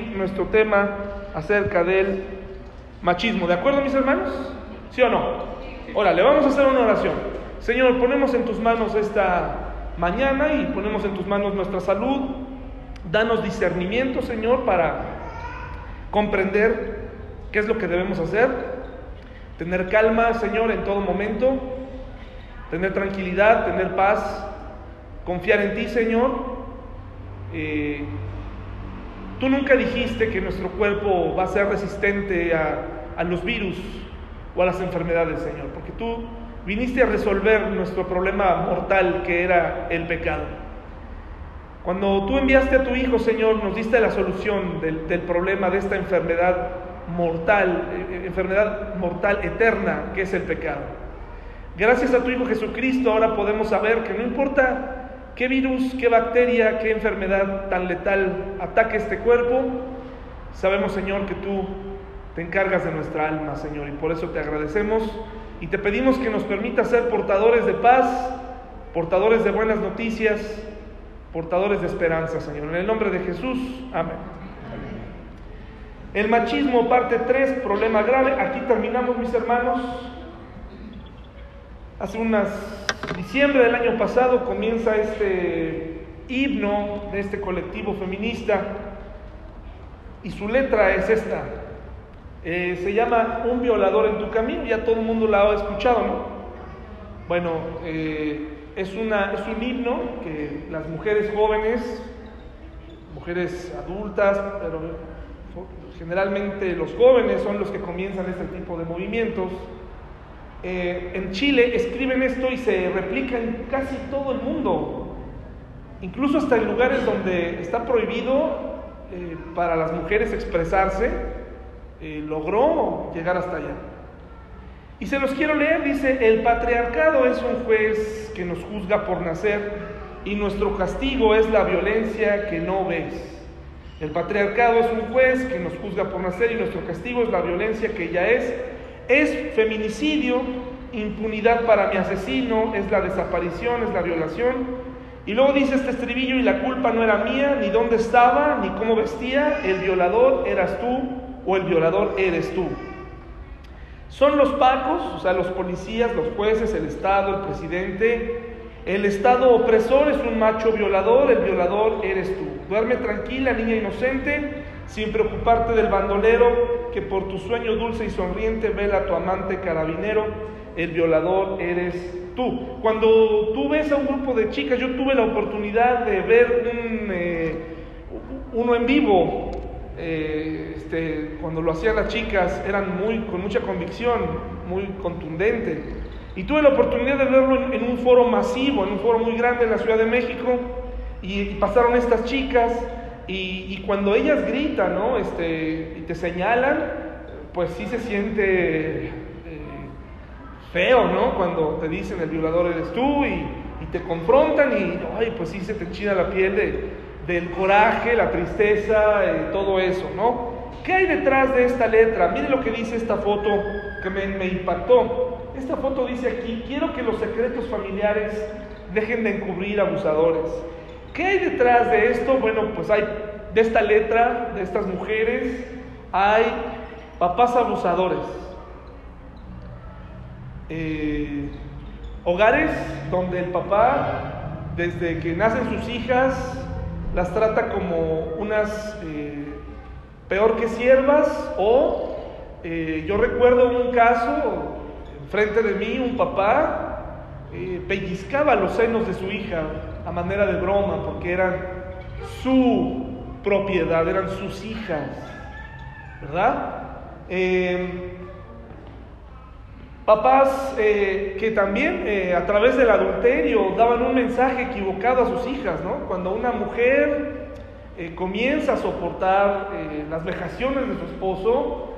nuestro tema acerca del machismo. ¿De acuerdo, mis hermanos? ¿Sí o no? Órale, vamos a hacer una oración. Señor, ponemos en tus manos esta mañana y ponemos en tus manos nuestra salud. Danos discernimiento, Señor, para comprender qué es lo que debemos hacer. Tener calma, Señor, en todo momento. Tener tranquilidad, tener paz. Confiar en ti, Señor. Eh, Tú nunca dijiste que nuestro cuerpo va a ser resistente a, los virus o a las enfermedades, Señor, porque tú viniste a resolver nuestro problema mortal que era el pecado. Cuando tú enviaste a tu Hijo, Señor, nos diste la solución del, problema de esta enfermedad mortal, eh, enfermedad mortal eterna que es el pecado. Gracias a tu Hijo Jesucristo ahora podemos saber que no importa qué virus, qué bacteria, qué enfermedad tan letal ataque este cuerpo, sabemos, Señor, que tú te encargas de nuestra alma, Señor, y por eso te agradecemos y te pedimos que nos permita ser portadores de paz, portadores de buenas noticias, portadores de esperanza, Señor. En el nombre de Jesús, amén. El machismo, parte 3, problema grave. Aquí terminamos, mis hermanos. Hace unas diciembre del año pasado comienza este himno de este colectivo feminista y su letra es esta. Eh, se llama Un violador en tu camino, ya todo el mundo la ha escuchado, ¿no? Bueno, eh, es, una, es un himno que las mujeres jóvenes, mujeres adultas, pero generalmente los jóvenes son los que comienzan este tipo de movimientos, eh, en Chile escriben esto y se replica en casi todo el mundo, incluso hasta en lugares donde está prohibido eh, para las mujeres expresarse, eh, logró llegar hasta allá. Y se los quiero leer, dice, el patriarcado es un juez que nos juzga por nacer y nuestro castigo es la violencia que no ves. El patriarcado es un juez que nos juzga por nacer y nuestro castigo es la violencia que ya es es feminicidio, impunidad para mi asesino, es la desaparición, es la violación. Y luego dice este estribillo, y la culpa no era mía, ni dónde estaba, ni cómo vestía, el violador eras tú o el violador eres tú. Son los pacos, o sea, los policías, los jueces, el Estado, el presidente. El Estado opresor es un macho violador, el violador eres tú. Duerme tranquila, niña inocente, sin preocuparte del bandolero, que por tu sueño dulce y sonriente vela a tu amante carabinero, el violador eres tú. Cuando tú ves a un grupo de chicas, yo tuve la oportunidad de ver eh, uno en vivo, eh, este, cuando lo hacían las chicas, eran muy, con mucha convicción, muy contundente. Y tuve la oportunidad de verlo en, un foro masivo, en un foro muy grande en la Ciudad de México, y pasaron estas chicas y, cuando ellas gritan, ¿no? Este, y te señalan, pues sí se siente eh, feo, ¿no? Cuando te dicen el violador eres tú y, te confrontan y, ay, pues sí se te enchina la piel de, del coraje, la tristeza, eh, todo eso, ¿no? ¿Qué hay detrás de esta letra? Mire lo que dice esta foto que me, me impactó. Esta foto dice aquí, quiero que los secretos familiares dejen de encubrir abusadores. ¿Qué hay detrás de esto? Bueno, pues hay de esta letra, de estas mujeres, hay papás abusadores. Eh, hogares donde el papá, desde que nacen sus hijas, las trata como unas eh, peor que siervas o eh, yo recuerdo un caso, frente de mí, un papá pellizcaba los senos de su hija a manera de broma, porque eran su propiedad, eran sus hijas, ¿verdad? Eh, papás eh, que también eh, a través del adulterio daban un mensaje equivocado a sus hijas, ¿no? Cuando una mujer comienza a soportar las vejaciones de su esposo,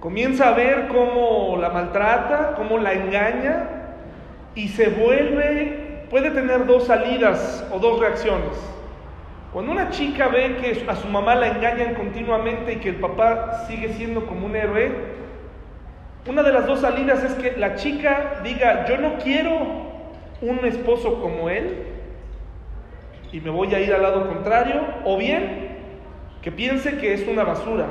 comienza a ver cómo la maltrata, cómo la engaña y se vuelve puede tener dos salidas o dos reacciones. Cuando una chica ve que a su mamá la engañan continuamente y que el papá sigue siendo como un héroe, una de las dos salidas es que la chica diga, yo no quiero un esposo como él y me voy a ir al lado contrario, o bien que piense que es una basura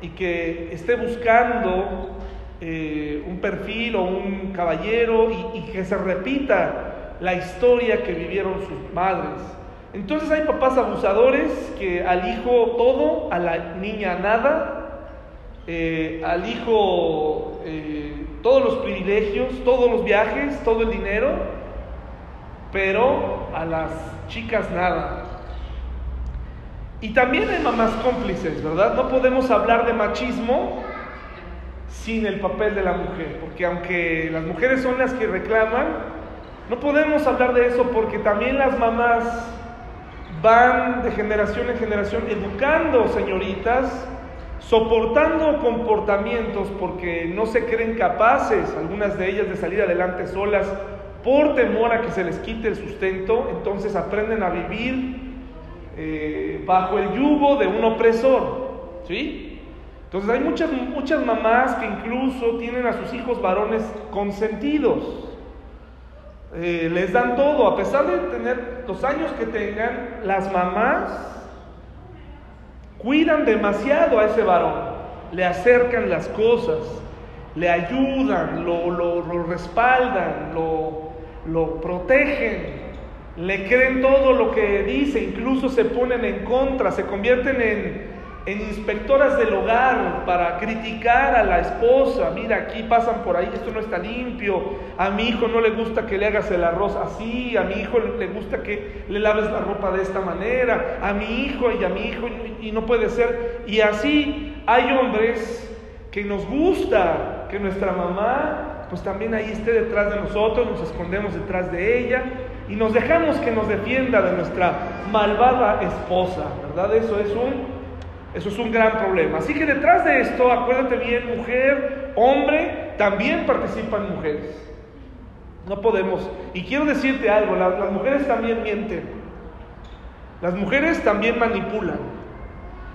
y que esté buscando eh, un perfil o un caballero y, y que se repita la historia que vivieron sus madres. Entonces hay papás abusadores que al hijo todo, a la niña nada, eh, al hijo eh, todos los privilegios, todos los viajes, todo el dinero, pero a las chicas nada. Y también hay mamás cómplices, ¿verdad? No podemos hablar de machismo sin el papel de la mujer, porque aunque las mujeres son las que reclaman, no podemos hablar de eso porque también las mamás van de generación en generación educando señoritas soportando comportamientos porque no se creen capaces, algunas de ellas, de salir adelante solas por temor a que se les quite el sustento, entonces aprenden a vivir eh, bajo el yugo de un opresor, ¿sí? Entonces hay muchas, muchas mamás que incluso tienen a sus hijos varones consentidos, eh, les dan todo, a pesar de tener los años que tengan, las mamás Cuidan demasiado a ese varón, le acercan las cosas, le ayudan, lo, lo, respaldan, lo, lo protegen, le creen todo lo que dice, incluso se ponen en contra, se convierten en, en inspectoras del hogar para criticar a la esposa. Mira, aquí pasan por ahí, esto no está limpio. A mi hijo no le gusta que le hagas el arroz así. A mi hijo le gusta que le laves la ropa de esta manera. A mi hijo y a mi hijo y no puede ser. Y así hay hombres que nos gusta que nuestra mamá pues también ahí esté detrás de nosotros, nos escondemos detrás de ella y nos dejamos que nos defienda de nuestra malvada esposa, ¿verdad? Eso es un eso es un gran problema. Así que detrás de esto, acuérdate bien, mujer, hombre, también participan mujeres. No podemos. Y quiero decirte algo, las, mujeres también mienten. Las mujeres también manipulan.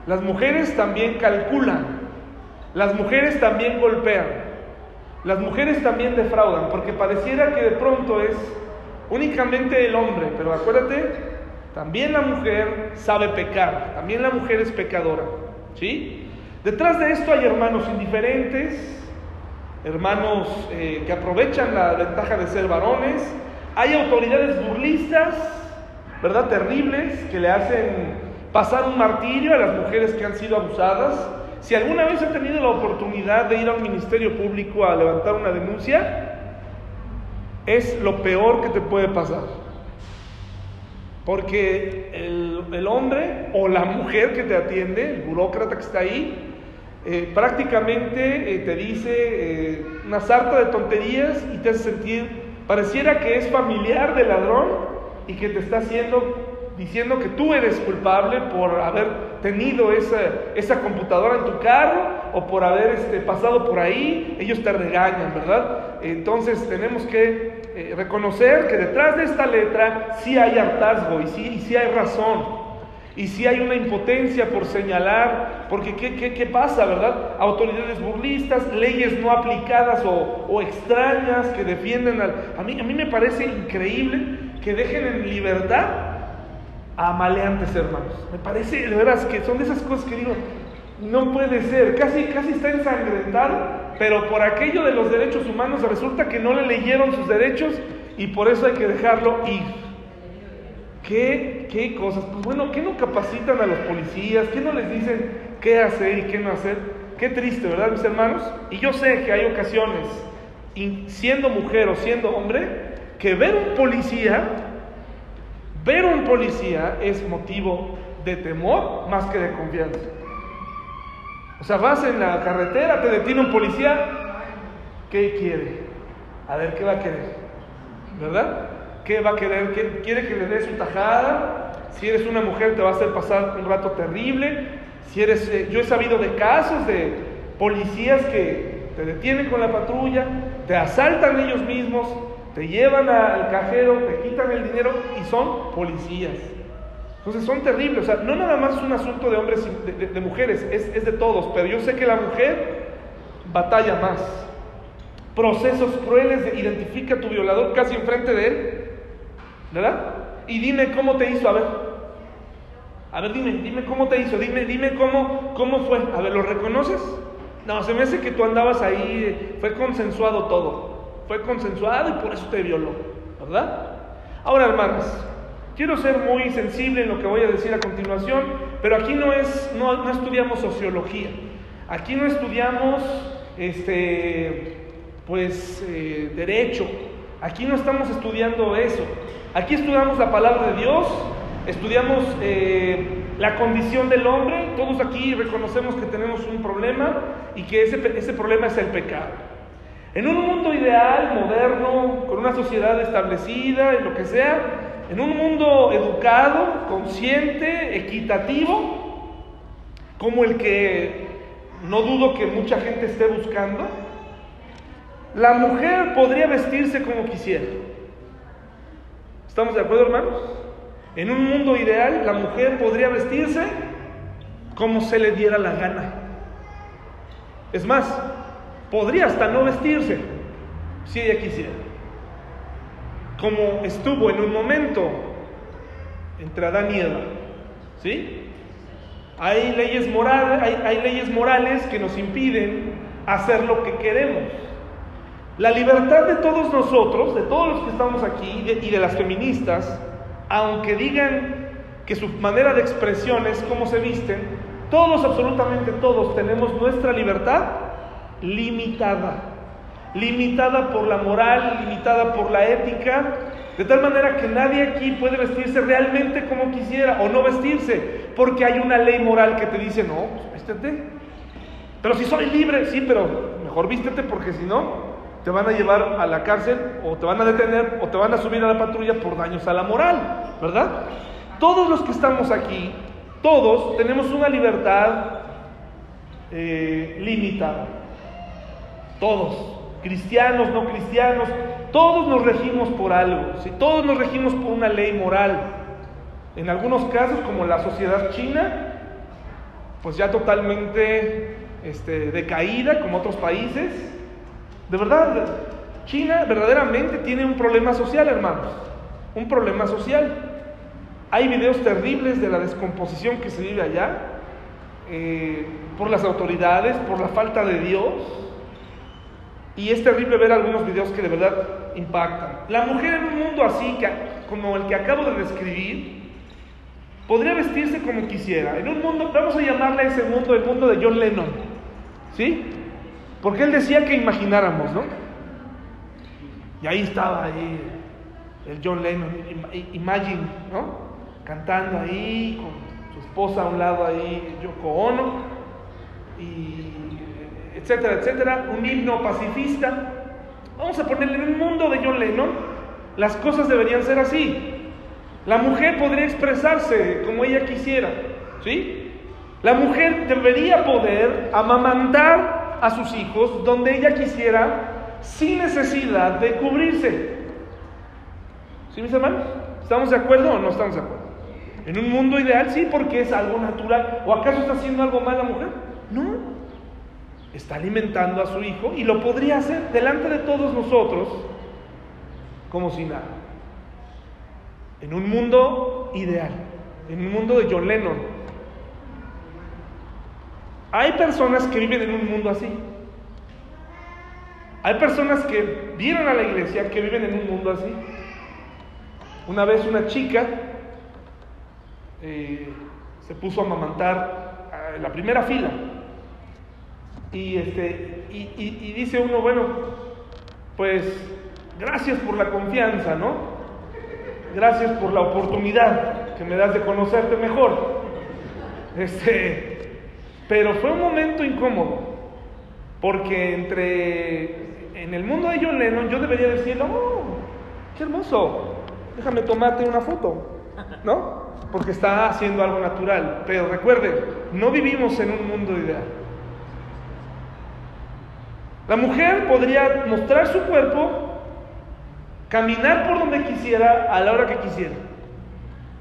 Las mujeres también calculan. Las mujeres también golpean. Las mujeres también defraudan, porque pareciera que de pronto es únicamente el hombre, pero acuérdate también la mujer sabe pecar, también la mujer es pecadora. ¿Sí? Detrás de esto hay hermanos indiferentes, hermanos eh, que aprovechan la ventaja de ser varones, hay autoridades burlistas, ¿verdad? Terribles, que le hacen pasar un martirio a las mujeres que han sido abusadas. Si alguna vez ha tenido la oportunidad de ir a un ministerio público a levantar una denuncia, es lo peor que te puede pasar. Porque el, hombre o la mujer que te atiende, el burócrata que está ahí, eh, prácticamente eh, te dice eh, una sarta de tonterías y te hace sentir, pareciera que es familiar del ladrón y que te está haciendo, diciendo que tú eres culpable por haber tenido esa, esa computadora en tu carro o por haber este, pasado por ahí, ellos te regañan, ¿verdad? Entonces tenemos que eh, reconocer que detrás de esta letra sí hay hartazgo y sí, sí hay razón. Y sí hay una impotencia por señalar, porque ¿qué, qué, pasa, verdad? Autoridades burlistas, leyes no aplicadas o, extrañas que defienden al... A mí, a mí me parece increíble que dejen en libertad a maleantes hermanos. Me parece, de veras, que son de esas cosas que digo, no puede ser, casi, casi está ensangrentado pero por aquello de los derechos humanos resulta que no le leyeron sus derechos y por eso hay que dejarlo ir. ¿Qué, qué cosas? Pues bueno, ¿qué no capacitan a los policías? ¿Qué no les dicen qué hacer y qué no hacer? Qué triste, ¿verdad, mis hermanos? Y yo sé que hay ocasiones, siendo mujer o siendo hombre, que ver un policía, ver un policía es motivo de temor más que de confianza. O sea, vas en la carretera, te detiene un policía, ¿qué quiere? A ver, ¿qué va a querer? ¿Verdad? ¿Qué va a querer? ¿Quiere que le des su tajada? Si eres una mujer te va a hacer pasar un rato terrible. Si eres, eh, yo he sabido de casos de policías que te detienen con la patrulla, te asaltan ellos mismos, te llevan al cajero, te quitan el dinero y son policías. Entonces son terribles, o sea, no nada más es un asunto de hombres y de, mujeres, es, es, de todos, pero yo sé que la mujer batalla más. Procesos crueles de identifica a tu violador casi enfrente de él, ¿verdad? Y dime cómo te hizo, a ver. A ver, dime, dime cómo te hizo, dime, dime cómo, cómo fue. A ver, ¿lo reconoces? No, se me hace que tú andabas ahí, fue consensuado todo. Fue consensuado y por eso te violó, ¿verdad? Ahora, hermanas, quiero ser muy sensible en lo que voy a decir a continuación, pero aquí no es, no, no estudiamos sociología. Aquí no estudiamos, este, pues, eh, derecho. Aquí no estamos estudiando eso. Aquí estudiamos la palabra de Dios, estudiamos eh, la condición del hombre. Todos aquí reconocemos que tenemos un problema y que ese, ese problema es el pecado. En un mundo ideal, moderno, con una sociedad establecida y lo que sea, en un mundo educado, consciente, equitativo, como el que no dudo que mucha gente esté buscando, la mujer podría vestirse como quisiera. ¿Estamos de acuerdo, hermanos? En un mundo ideal, la mujer podría vestirse como se le diera la gana. Es más, podría hasta no vestirse si ella quisiera. Como estuvo en un momento entre Adán y Eva. ¿Sí? Hay leyes, morales, hay, leyes morales que nos impiden hacer lo que queremos. La libertad de todos nosotros, de todos los que estamos aquí y de las feministas, aunque digan que su manera de expresión es cómo se visten, todos, absolutamente todos, tenemos nuestra libertad limitada. Limitada por la moral, limitada por la ética, de tal manera que nadie aquí puede vestirse realmente como quisiera o no vestirse, porque hay una ley moral que te dice, no, pues vístete. Pero si soy libre, sí, pero mejor vístete porque si no, te van a llevar a la cárcel o te van a detener o te van a subir a la patrulla por daños a la moral, ¿verdad? Todos los que estamos aquí, todos tenemos una libertad eh, limitada. Todos, cristianos, no cristianos, todos nos regimos por algo, si todos nos regimos por una ley moral. En algunos casos, como la sociedad china, pues ya totalmente este, decaída, como otros países. De verdad, China verdaderamente tiene un problema social, hermanos, un problema social. Hay videos terribles de la descomposición que se vive allá, eh, por las autoridades, por la falta de Dios. Y es terrible ver algunos videos que de verdad impactan. La mujer en un mundo así, como el que acabo de describir, podría vestirse como quisiera. En un mundo, vamos a llamarle a ese mundo el mundo de John Lennon. ¿Sí? Porque él decía que imagináramos, ¿no? Y ahí estaba ahí el John Lennon, Imagine, ¿no? Cantando ahí con su esposa a un lado ahí, Yoko Ono, y etcétera, etcétera, un himno pacifista. Vamos a ponerle en un mundo de John Lennon, las cosas deberían ser así. La mujer podría expresarse como ella quisiera, ¿sí? La mujer debería poder amamantar a sus hijos donde ella quisiera sin necesidad de cubrirse. ¿Sí, mis hermanos? ¿Estamos de acuerdo o no estamos de acuerdo? En un mundo ideal sí, porque es algo natural. ¿O acaso está haciendo algo mal la mujer? No. Está alimentando a su hijo y lo podría hacer delante de todos nosotros como si nada. En un mundo ideal, en un mundo de John Lennon. Hay personas que viven en un mundo así. Hay personas que vienen a la iglesia que viven en un mundo así. Una vez una chica eh, se puso a amamantar en la primera fila. Y, este, y, dice uno, bueno, pues gracias por la confianza, ¿no? Gracias por la oportunidad que me das de conocerte mejor. Este, pero fue un momento incómodo, porque entre en el mundo de John Lennon yo debería decirle, oh, qué hermoso, déjame tomarte una foto, ¿no? Porque está haciendo algo natural. Pero recuerden, no vivimos en un mundo ideal. La mujer podría mostrar su cuerpo, caminar por donde quisiera, a la hora que quisiera,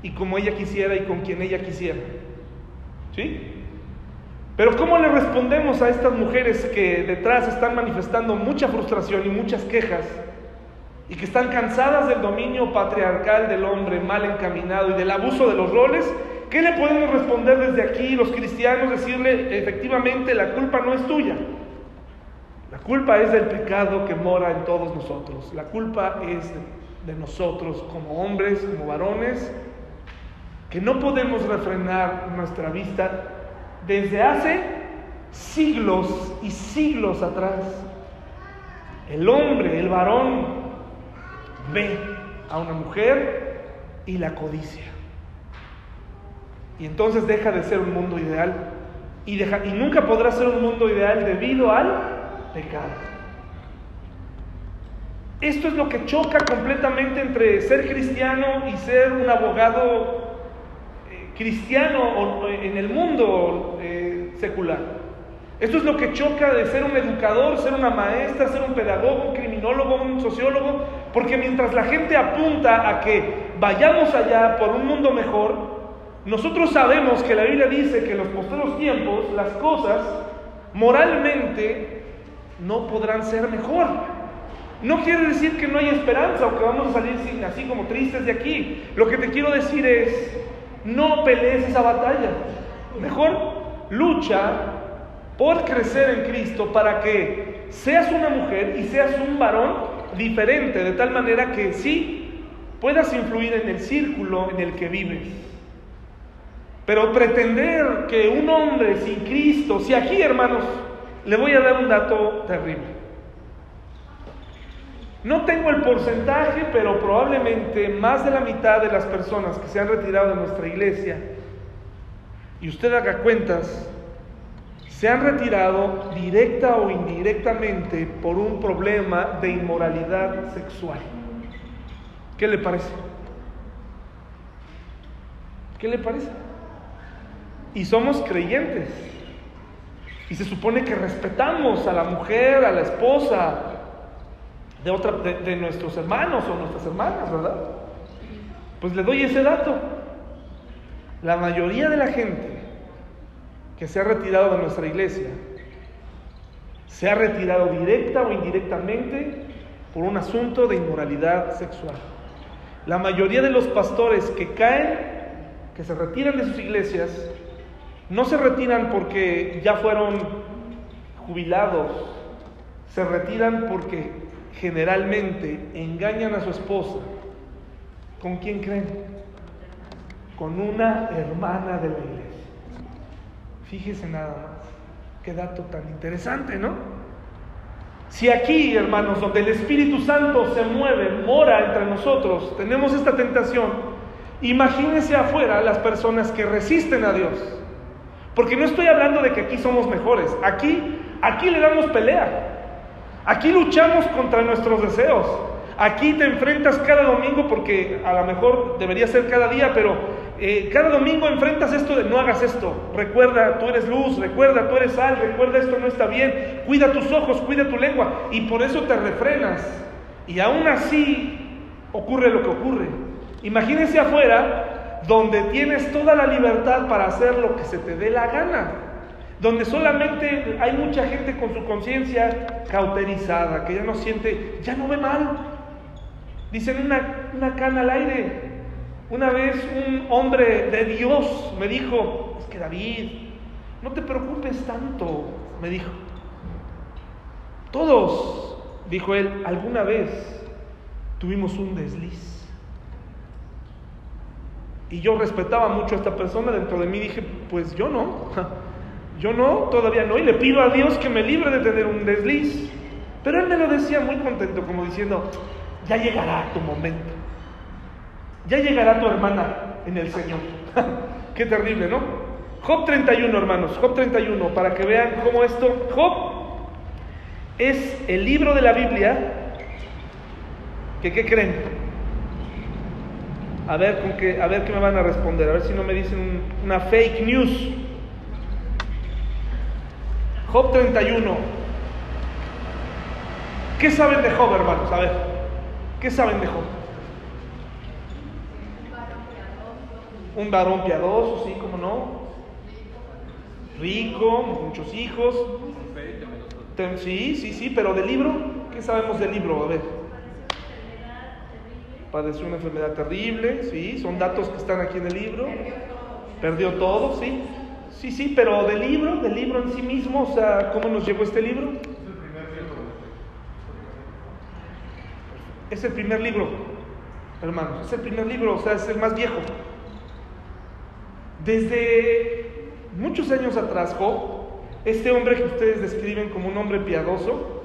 y como ella quisiera y con quien ella quisiera. ¿Sí? Pero ¿cómo le respondemos a estas mujeres que detrás están manifestando mucha frustración y muchas quejas y que están cansadas del dominio patriarcal del hombre mal encaminado y del abuso de los roles ¿qué le podemos responder desde aquí los cristianos? Decirle, efectivamente, la culpa no es tuya. La culpa es del pecado que mora en todos nosotros. La culpa es de nosotros como hombres, como varones, que no podemos refrenar nuestra vista desde hace siglos y siglos atrás. El hombre, el varón, ve a una mujer y la codicia. Y entonces deja de ser un mundo ideal y, nunca podrá ser un mundo ideal debido al pecado. Esto es lo que choca completamente entre ser cristiano y ser un abogado eh, cristiano en el mundo eh, secular. Esto es lo que choca de ser un educador, ser una maestra, ser un pedagogo, un criminólogo, un sociólogo, porque mientras la gente apunta a que vayamos allá por un mundo mejor, nosotros sabemos que la Biblia dice que en los posteriores tiempos las cosas moralmente no podrán ser mejor. No quiere decir que no hay esperanza o que vamos a salir así como tristes de aquí. Lo que te quiero decir es, no pelees esa batalla. Mejor lucha por crecer en Cristo para que seas una mujer y seas un varón diferente, de tal manera que sí puedas influir en el círculo en el que vives. Pero pretender que un hombre sin Cristo, si aquí hermanos, le voy a dar un dato terrible. No tengo el porcentaje, pero probablemente más de la mitad de las personas que se han retirado de nuestra iglesia, y usted haga cuentas, se han retirado directa o indirectamente por un problema de inmoralidad sexual. ¿Qué le parece? ¿Qué le parece? Y somos creyentes. Y se supone que respetamos a la mujer, a la esposa de, otra, de, nuestros hermanos o nuestras hermanas, ¿verdad? Pues le doy ese dato. La mayoría de la gente que se ha retirado de nuestra iglesia se ha retirado directa o indirectamente por un asunto de inmoralidad sexual. La mayoría de los pastores que caen, que se retiran de sus iglesias, no se retiran porque ya fueron jubilados, se retiran porque generalmente engañan a su esposa. ¿Con quién creen? Con una hermana de la iglesia. Fíjese nada más, qué dato tan interesante, ¿no? Si aquí, hermanos, donde el Espíritu Santo se mueve, mora entre nosotros, tenemos esta tentación, imagínense afuera las personas que resisten a Dios porque no estoy hablando de que aquí somos mejores. Aquí, aquí le damos pelea. Aquí luchamos contra nuestros deseos. Aquí te enfrentas cada domingo porque a lo mejor debería ser cada día, pero eh, cada domingo enfrentas esto de no hagas esto. Recuerda, tú eres luz, recuerda, tú eres sal, recuerda esto no está bien. Cuida tus ojos, cuida tu lengua. Y por eso te refrenas. Y aún así ocurre lo que ocurre. Imagínense afuera donde tienes toda la libertad para hacer lo que se te dé la gana, donde solamente hay mucha gente con su conciencia cauterizada, que ya no siente, ya no ve mal. Dicen una, una cana al aire. Una vez un hombre de Dios me dijo, es que David, no te preocupes tanto, me dijo. Todos, dijo él, alguna vez tuvimos un desliz. Y yo respetaba mucho a esta persona, dentro de mí dije, pues yo no, yo no, todavía no, y le pido a Dios que me libre de tener un desliz. Pero él me lo decía muy contento, como diciendo, ya llegará tu momento, ya llegará tu hermana en el Señor. Qué terrible, ¿no? Job 31, hermanos, Job 31, para que vean cómo esto, Job es el libro de la Biblia que, ¿qué creen? A ver, con qué, a ver qué me van a responder, a ver si no me dicen una fake news. Job 31. ¿Qué saben de Job, hermanos? A ver, ¿qué saben de Job? Un varón piadoso, sí, como no. Rico, muchos hijos. Sí, sí, sí, pero del libro, ¿qué sabemos del libro? A ver padeció una enfermedad terrible, sí, son datos que están aquí en el libro. perdió todo, ¿sí? Sí, sí, pero del libro, del libro en sí mismo, o sea, ¿cómo nos llegó este libro? Es el primer libro, hermanos, es el primer libro, o sea, es el más viejo. Desde muchos años atrás, Job, este hombre que ustedes describen como un hombre piadoso,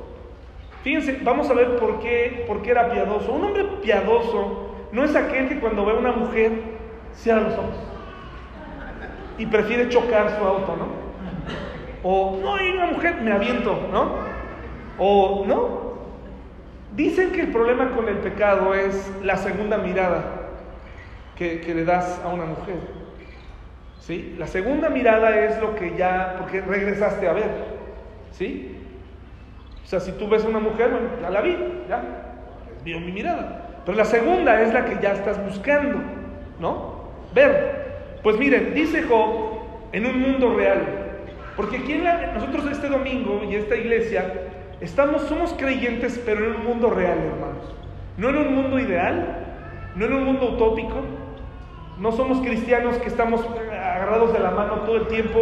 fíjense, vamos a ver por qué, por qué era piadoso. Un hombre piadoso no es aquel que cuando ve a una mujer cierra los ojos y prefiere chocar su auto, ¿no? O, no, hay una mujer, me aviento, ¿no? O, ¿no? Dicen que el problema con el pecado es la segunda mirada que, que le das a una mujer. ¿Sí? La segunda mirada es lo que ya, porque regresaste a ver. ¿Sí? O sea, si tú ves a una mujer, bueno, ya la vi, ya, vio mi mirada. Pero la segunda es la que ya estás buscando, ¿no? Ver. Pues miren, dice Job, en un mundo real, porque aquí en nosotros este domingo y esta iglesia Estamos, somos creyentes, pero en un mundo real, hermanos. No en un mundo ideal, no en un mundo utópico. No somos cristianos que estamos agarrados de la mano todo el tiempo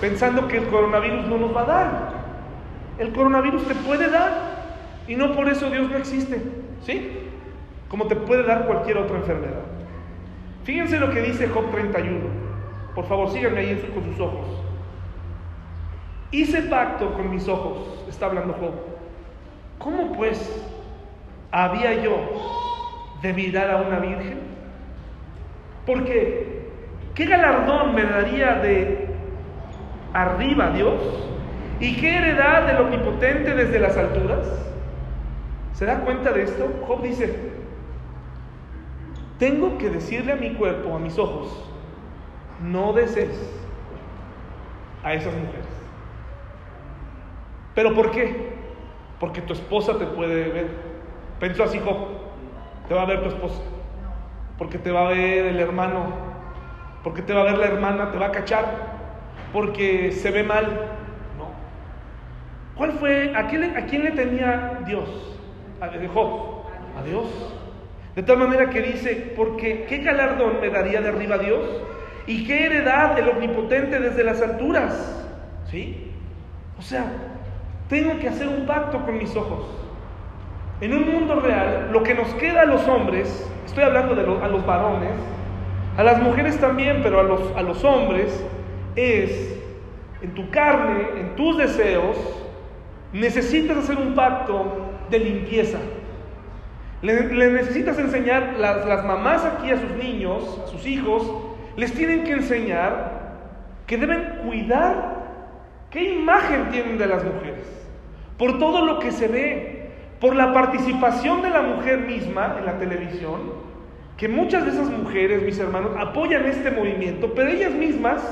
pensando que el coronavirus no nos va a dar. El coronavirus te puede dar y no por eso Dios no existe. ¿Sí? Como te puede dar cualquier otra enfermedad. Fíjense lo que dice Job 31. Por favor, síganme ahí con sus ojos. Hice pacto con mis ojos, está hablando Job. ¿Cómo pues había yo de mirar a una virgen? Porque, ¿qué galardón me daría de arriba Dios? ¿Y qué heredad del omnipotente desde las alturas? ¿Se da cuenta de esto? Job dice, tengo que decirle a mi cuerpo, a mis ojos, no desees a esas mujeres. ¿Pero por qué? Porque tu esposa te puede ver. Pensó así Job, te va a ver tu esposa. Porque te va a ver el hermano. Porque te va a ver la hermana, te va a cachar. Porque se ve mal. ¿Cuál fue? ¿A quién, le tenía Dios? A Job. A Dios. De tal manera que dice, porque ¿qué galardón me daría de arriba Dios? ¿Y qué heredad del omnipotente desde las alturas? ¿Sí? O sea, tengo que hacer un pacto con mis ojos. En un mundo real, lo que nos queda a los hombres, estoy hablando de a los varones, a las mujeres también, pero a los hombres, es en tu carne, en tus deseos, necesitas hacer un pacto de limpieza. Le, necesitas enseñar, las, las mamás aquí a sus niños, a sus hijos, les tienen que enseñar que deben cuidar qué imagen tienen de las mujeres por todo lo que se ve, por la participación de la mujer misma en la televisión, que muchas de esas mujeres, mis hermanos, apoyan este movimiento, pero ellas mismas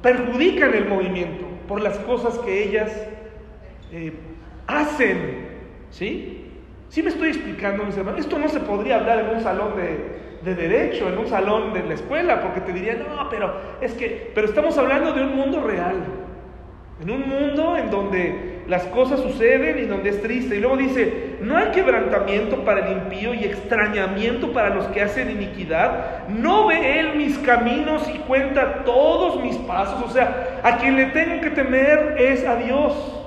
perjudican el movimiento por las cosas que ellas eh, hacen. ¿Sí? ¿Sí me estoy explicando, mis hermanos? Esto no se podría hablar en un salón de, de derecho, en un salón de la escuela, porque te dirían, no, pero es que, pero estamos hablando de un mundo real, en un mundo en donde las cosas suceden y donde es triste. Y luego dice, no hay quebrantamiento para el impío y extrañamiento para los que hacen iniquidad. No ve él mis caminos y cuenta todos mis pasos. O sea, a quien le tengo que temer es a Dios.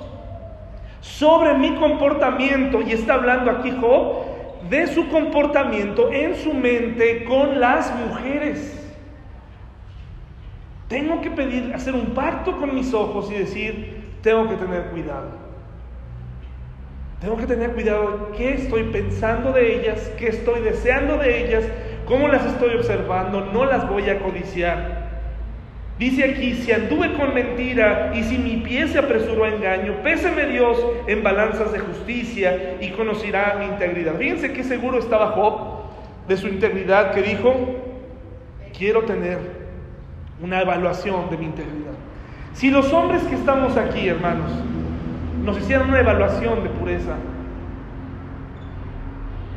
Sobre mi comportamiento, y está hablando aquí Job, de su comportamiento en su mente con las mujeres. Tengo que pedir, hacer un pacto con mis ojos y decir, tengo que tener cuidado. Tengo que tener cuidado qué estoy pensando de ellas, qué estoy deseando de ellas, cómo las estoy observando, no las voy a codiciar. Dice aquí, si anduve con mentira y si mi pie se apresuró a engaño, péseme Dios en balanzas de justicia y conocerá mi integridad. Fíjense qué seguro estaba Job de su integridad que dijo, quiero tener una evaluación de mi integridad. Si los hombres que estamos aquí, hermanos, nos hicieran una evaluación de pureza,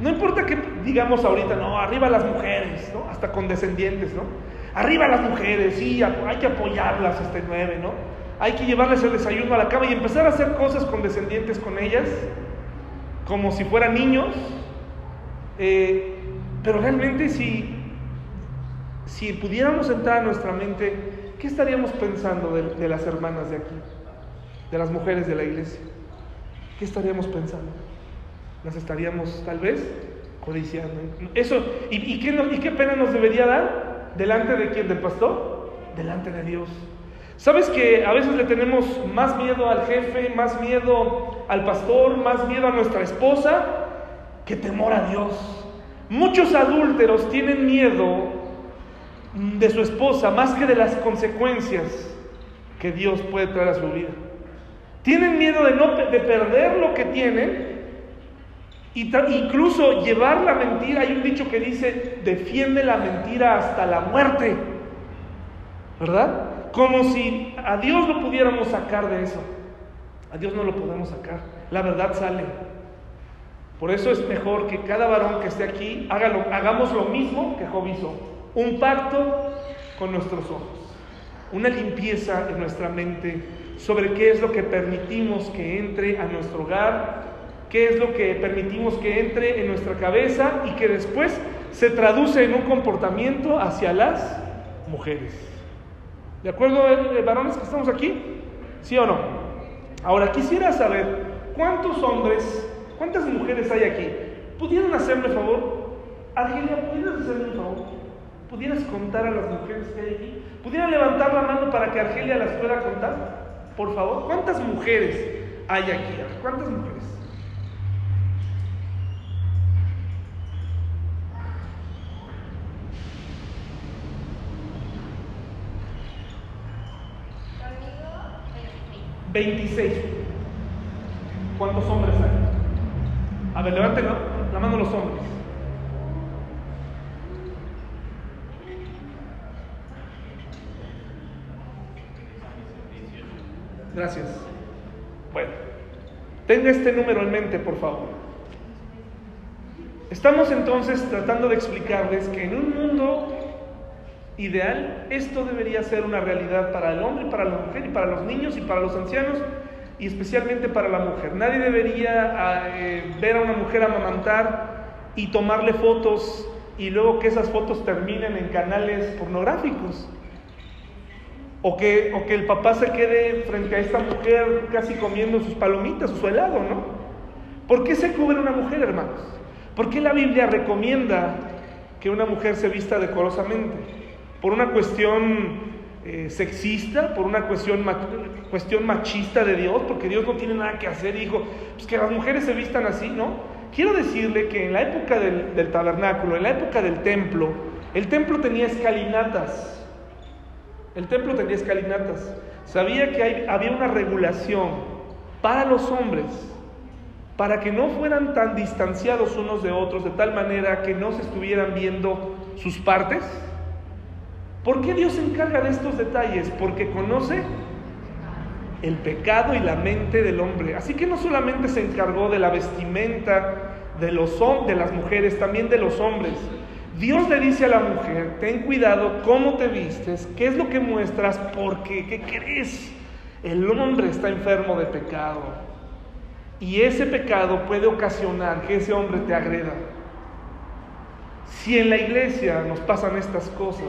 no importa que digamos ahorita, no, arriba las mujeres, ¿no? Hasta condescendientes, ¿no? Arriba las mujeres, sí, hay que apoyarlas este nueve, ¿no? Hay que llevarles el desayuno a la cama y empezar a hacer cosas condescendientes con ellas, como si fueran niños. Eh, pero realmente si, si pudiéramos entrar a nuestra mente, ¿qué estaríamos pensando de, las hermanas de aquí? De las mujeres de la iglesia. ¿Qué estaríamos pensando? ¿Las estaríamos tal vez codiciando? Eso, ¿y, qué, ¿y qué pena nos debería dar? ¿Delante de quién? ¿Del pastor? Delante de Dios. ¿Sabes que a veces le tenemos más miedo al jefe, más miedo al pastor, más miedo a nuestra esposa que temor a Dios? Muchos adúlteros tienen miedo de su esposa más que de las consecuencias que Dios puede traer a su vida. Tienen miedo de, no, de perder lo que tienen y incluso llevar la mentira. Hay un dicho que dice, defiende la mentira hasta la muerte. ¿Verdad? Como si a Dios lo pudiéramos sacar de eso. A Dios no lo podemos sacar. La verdad sale. Por eso es mejor que cada varón que esté aquí haga hagamos lo mismo que Job hizo. Un pacto con nuestros ojos. Una limpieza en nuestra mente sobre qué es lo que permitimos que entre a nuestro hogar, qué es lo que permitimos que entre en nuestra cabeza y que después se traduce en un comportamiento hacia las mujeres. ¿De acuerdo, eh, varones que estamos aquí? ¿Sí o no? Ahora, quisiera saber cuántos hombres, cuántas mujeres hay aquí. ¿Pudieran hacerme favor? Argelia, ¿pudieras hacerme un favor? ¿Pudieras contar a las mujeres que hay aquí? ¿Pudieran levantar la mano para que Argelia las pueda contar? Por favor, ¿cuántas mujeres hay aquí? ¿Cuántas mujeres? Veintiséis. ¿Cuántos hombres hay? A ver, levanten la mano los hombres. Gracias. Bueno, tenga este número en mente, por favor. Estamos entonces tratando de explicarles que en un mundo ideal esto debería ser una realidad para el hombre, para la mujer, y para los niños y para los ancianos, y especialmente para la mujer. Nadie debería ah, eh, ver a una mujer amamantar y tomarle fotos y luego que esas fotos terminen en canales pornográficos. O que, o que el papá se quede frente a esta mujer casi comiendo sus palomitas o su helado, ¿no? ¿Por qué se cubre una mujer, hermanos? ¿Por qué la Biblia recomienda que una mujer se vista decorosamente? ¿Por una cuestión eh, sexista? ¿Por una cuestión, cuestión machista de Dios? Porque Dios no tiene nada que hacer y dijo, pues que las mujeres se vistan así, ¿no? Quiero decirle que en la época del, del tabernáculo, en la época del templo, el templo tenía escalinatas. El templo tenía escalinatas. Sabía que había una regulación para los hombres, para que no fueran tan distanciados unos de otros, de tal manera que no se estuvieran viendo sus partes. ¿Por qué Dios se encarga de estos detalles? Porque conoce el pecado y la mente del hombre. Así que no solamente se encargó de la vestimenta de, los, de las mujeres, también de los hombres. Dios le dice a la mujer, ten cuidado cómo te vistes, qué es lo que muestras, porque, ¿qué crees? El hombre está enfermo de pecado. Y ese pecado puede ocasionar que ese hombre te agreda. Si en la iglesia nos pasan estas cosas,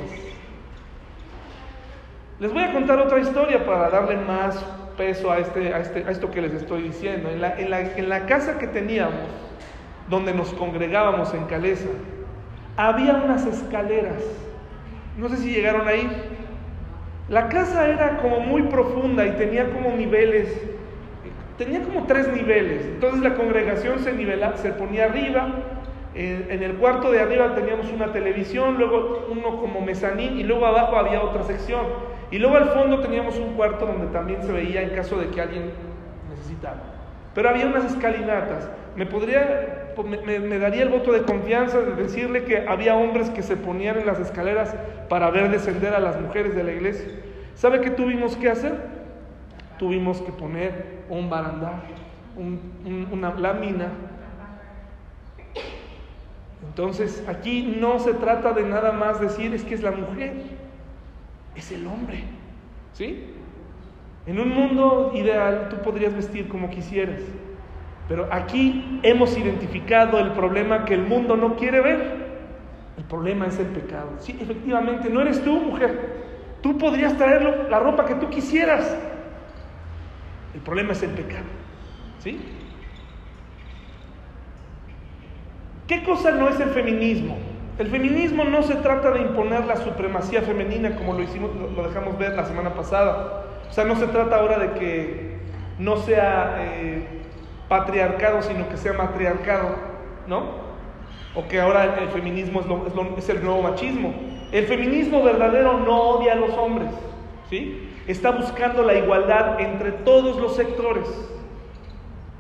les voy a contar otra historia para darle más peso a, este, a, este, a esto que les estoy diciendo. En la, en, la, en la casa que teníamos, donde nos congregábamos en Caleza, había unas escaleras. No sé si llegaron ahí. La casa era como muy profunda y tenía como niveles, tenía como tres niveles. Entonces la congregación se nivelaba, se ponía arriba. En, el cuarto de arriba teníamos una televisión, luego uno como mezanín y luego abajo había otra sección. Y luego al fondo teníamos un cuarto donde también se veía en caso de que alguien necesitara. Pero había unas escalinatas. Me podría me, daría el voto de confianza de decirle que había hombres que se ponían en las escaleras para ver descender a las mujeres de la iglesia. ¿Sabe qué tuvimos que hacer? Tuvimos que poner un barandal, una lámina. Entonces aquí no se trata de nada más decir es que es la mujer, es el hombre. ¿Sí? En un mundo ideal tú podrías vestir como quisieras. Pero aquí hemos identificado el problema que el mundo no quiere ver. El problema es el pecado. Sí, efectivamente, no eres tú, mujer. Tú podrías traer la ropa que tú quisieras. El problema es el pecado. ¿Sí? ¿Qué cosa no es el feminismo? El feminismo no se trata de imponer la supremacía femenina como lo hicimos, lo dejamos ver la semana pasada. O sea, no se trata ahora de que no sea eh, patriarcado, sino que sea matriarcado, ¿no? O que ahora el feminismo es, el nuevo machismo. El feminismo verdadero no odia a los hombres, ¿sí? Está buscando la igualdad entre todos los sectores.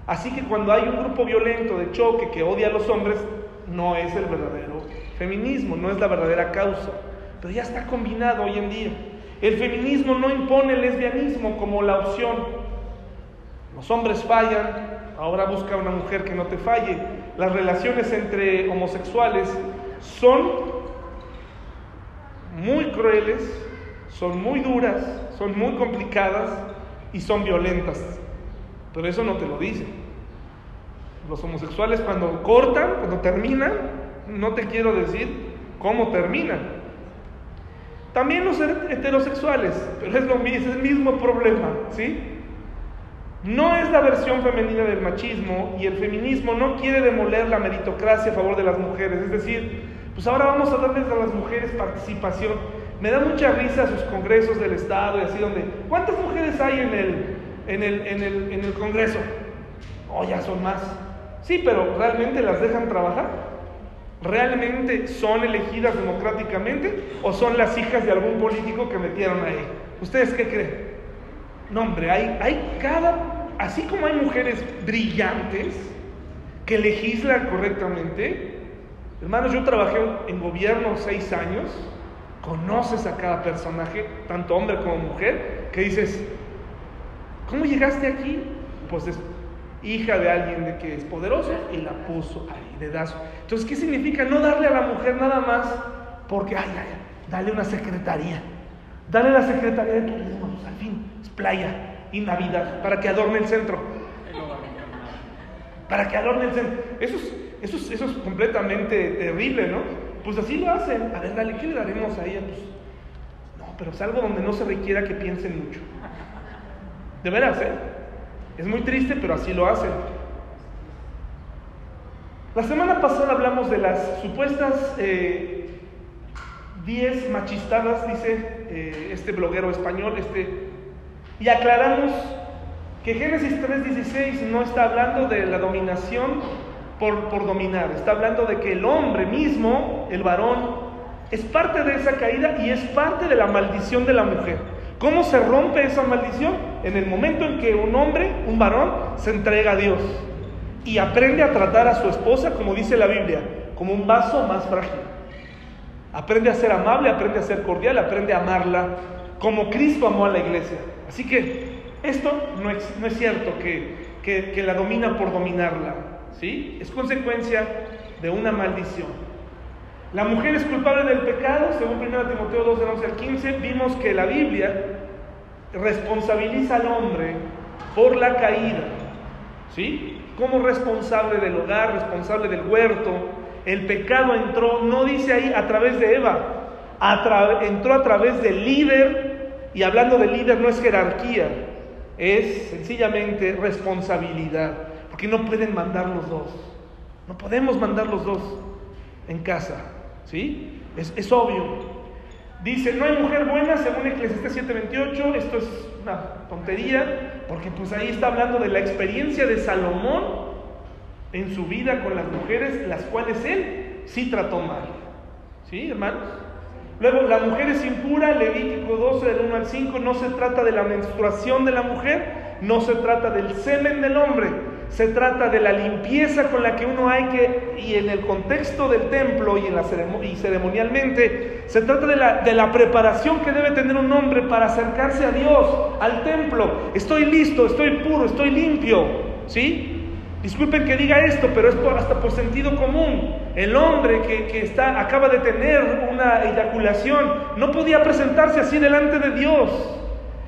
Así que cuando hay un grupo violento de choque que odia a los hombres, no es el verdadero feminismo, no es la verdadera causa. Pero ya está combinado hoy en día. El feminismo no impone el lesbianismo como la opción. Los hombres fallan, ahora busca una mujer que no te falle. Las relaciones entre homosexuales son muy crueles, son muy duras, son muy complicadas y son violentas. Pero eso no te lo dice. Los homosexuales cuando cortan, cuando terminan, no te quiero decir cómo terminan. También los heterosexuales, pero es lo mismo, es el mismo problema, ¿sí? No es la versión femenina del machismo y el feminismo no quiere demoler la meritocracia a favor de las mujeres. Es decir, pues ahora vamos a darles a las mujeres participación. Me da mucha risa sus congresos del Estado y así donde... ¿Cuántas mujeres hay en el, en el, en el, en el Congreso? Oh, ya son más. Sí, pero ¿realmente las dejan trabajar? ¿Realmente son elegidas democráticamente o son las hijas de algún político que metieron ahí? ¿Ustedes qué creen? No, hombre, hay, hay cada, así como hay mujeres brillantes que legislan correctamente, hermanos, yo trabajé en gobierno seis años, conoces a cada personaje, tanto hombre como mujer, que dices, ¿cómo llegaste aquí? Pues es hija de alguien de que es poderoso y la puso ahí, de das. Entonces, ¿qué significa no darle a la mujer nada más porque, ay, ay, dale una secretaría? Dale la Secretaría de Turismo, pues, al fin, es playa y Navidad, para que adorne el centro. Para que adorne el centro. Eso es, eso eso es completamente terrible, ¿no? Pues así lo hacen. A ver, dale, ¿qué le daremos a ella? Pues, no, pero es algo donde no se requiera que piensen mucho. De veras, ¿eh? Es muy triste, pero así lo hacen. La semana pasada hablamos de las supuestas eh, 10 machistadas, dice eh, este bloguero español, este, y aclaramos que Génesis 3.16 no está hablando de la dominación por, por dominar, está hablando de que el hombre mismo, el varón, es parte de esa caída y es parte de la maldición de la mujer. ¿Cómo se rompe esa maldición? En el momento en que un hombre, un varón, se entrega a Dios y aprende a tratar a su esposa, como dice la Biblia, como un vaso más frágil. Aprende a ser amable, aprende a ser cordial, aprende a amarla como Cristo amó a la iglesia. Así que esto no es, no es cierto que, que, la domina por dominarla. ¿sí? Es consecuencia de una maldición. La mujer es culpable del pecado, según 1 Timoteo 2, de 11 al 15. Vimos que la Biblia responsabiliza al hombre por la caída. ¿Sí? Como responsable del hogar, responsable del huerto, el pecado entró, no dice ahí a través de Eva, entró a través del líder, y hablando de líder no es jerarquía, es sencillamente responsabilidad, porque no pueden mandar los dos, no podemos mandar los dos en casa, ¿sí? Es, es obvio. Dice, no hay mujer buena según Eclesiastes 7:28, esto es una tontería, porque pues ahí está hablando de la experiencia de Salomón en su vida con las mujeres, las cuales él sí trató mal. ¿Sí, hermanos? Luego, la mujer es impura, Levítico 12 del 1 al 5, no se trata de la menstruación de la mujer, no se trata del semen del hombre, se trata de la limpieza con la que uno hay que, y en el contexto del templo y, en la y ceremonialmente, se trata de la, de la preparación que debe tener un hombre para acercarse a Dios, al templo. Estoy listo, estoy puro, estoy limpio, ¿sí? Disculpen que diga esto, pero es hasta por sentido común. El hombre que, está, acaba de tener una eyaculación no podía presentarse así delante de Dios.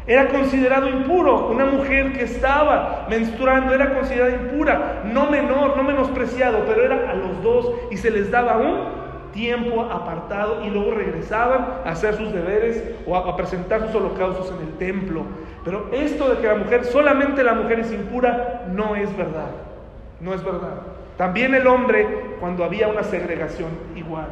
Era considerado impuro. Una mujer que estaba menstruando era considerada impura, no menor, no menospreciado, pero era a los dos y se les daba un tiempo apartado y luego regresaban a hacer sus deberes o a, presentar sus holocaustos en el templo. Pero esto de que la mujer, solamente la mujer es impura, no es verdad. No es verdad. También el hombre cuando había una segregación igual.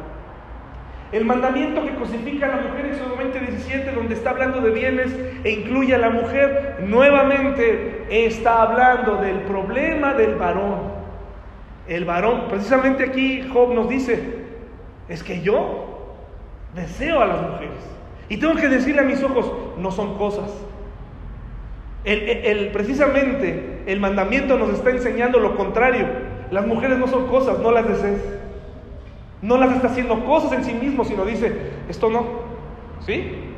El mandamiento que cosifica a la mujer Éxodo 20:17, donde está hablando de bienes e incluye a la mujer, nuevamente está hablando del problema del varón. El varón, precisamente aquí Job nos dice, es que yo deseo a las mujeres. Y tengo que decirle a mis ojos, no son cosas. El, precisamente el mandamiento nos está enseñando lo contrario. Las mujeres no son cosas, no las desees. No las está haciendo cosas en sí mismo, sino dice, esto no. ¿Sí?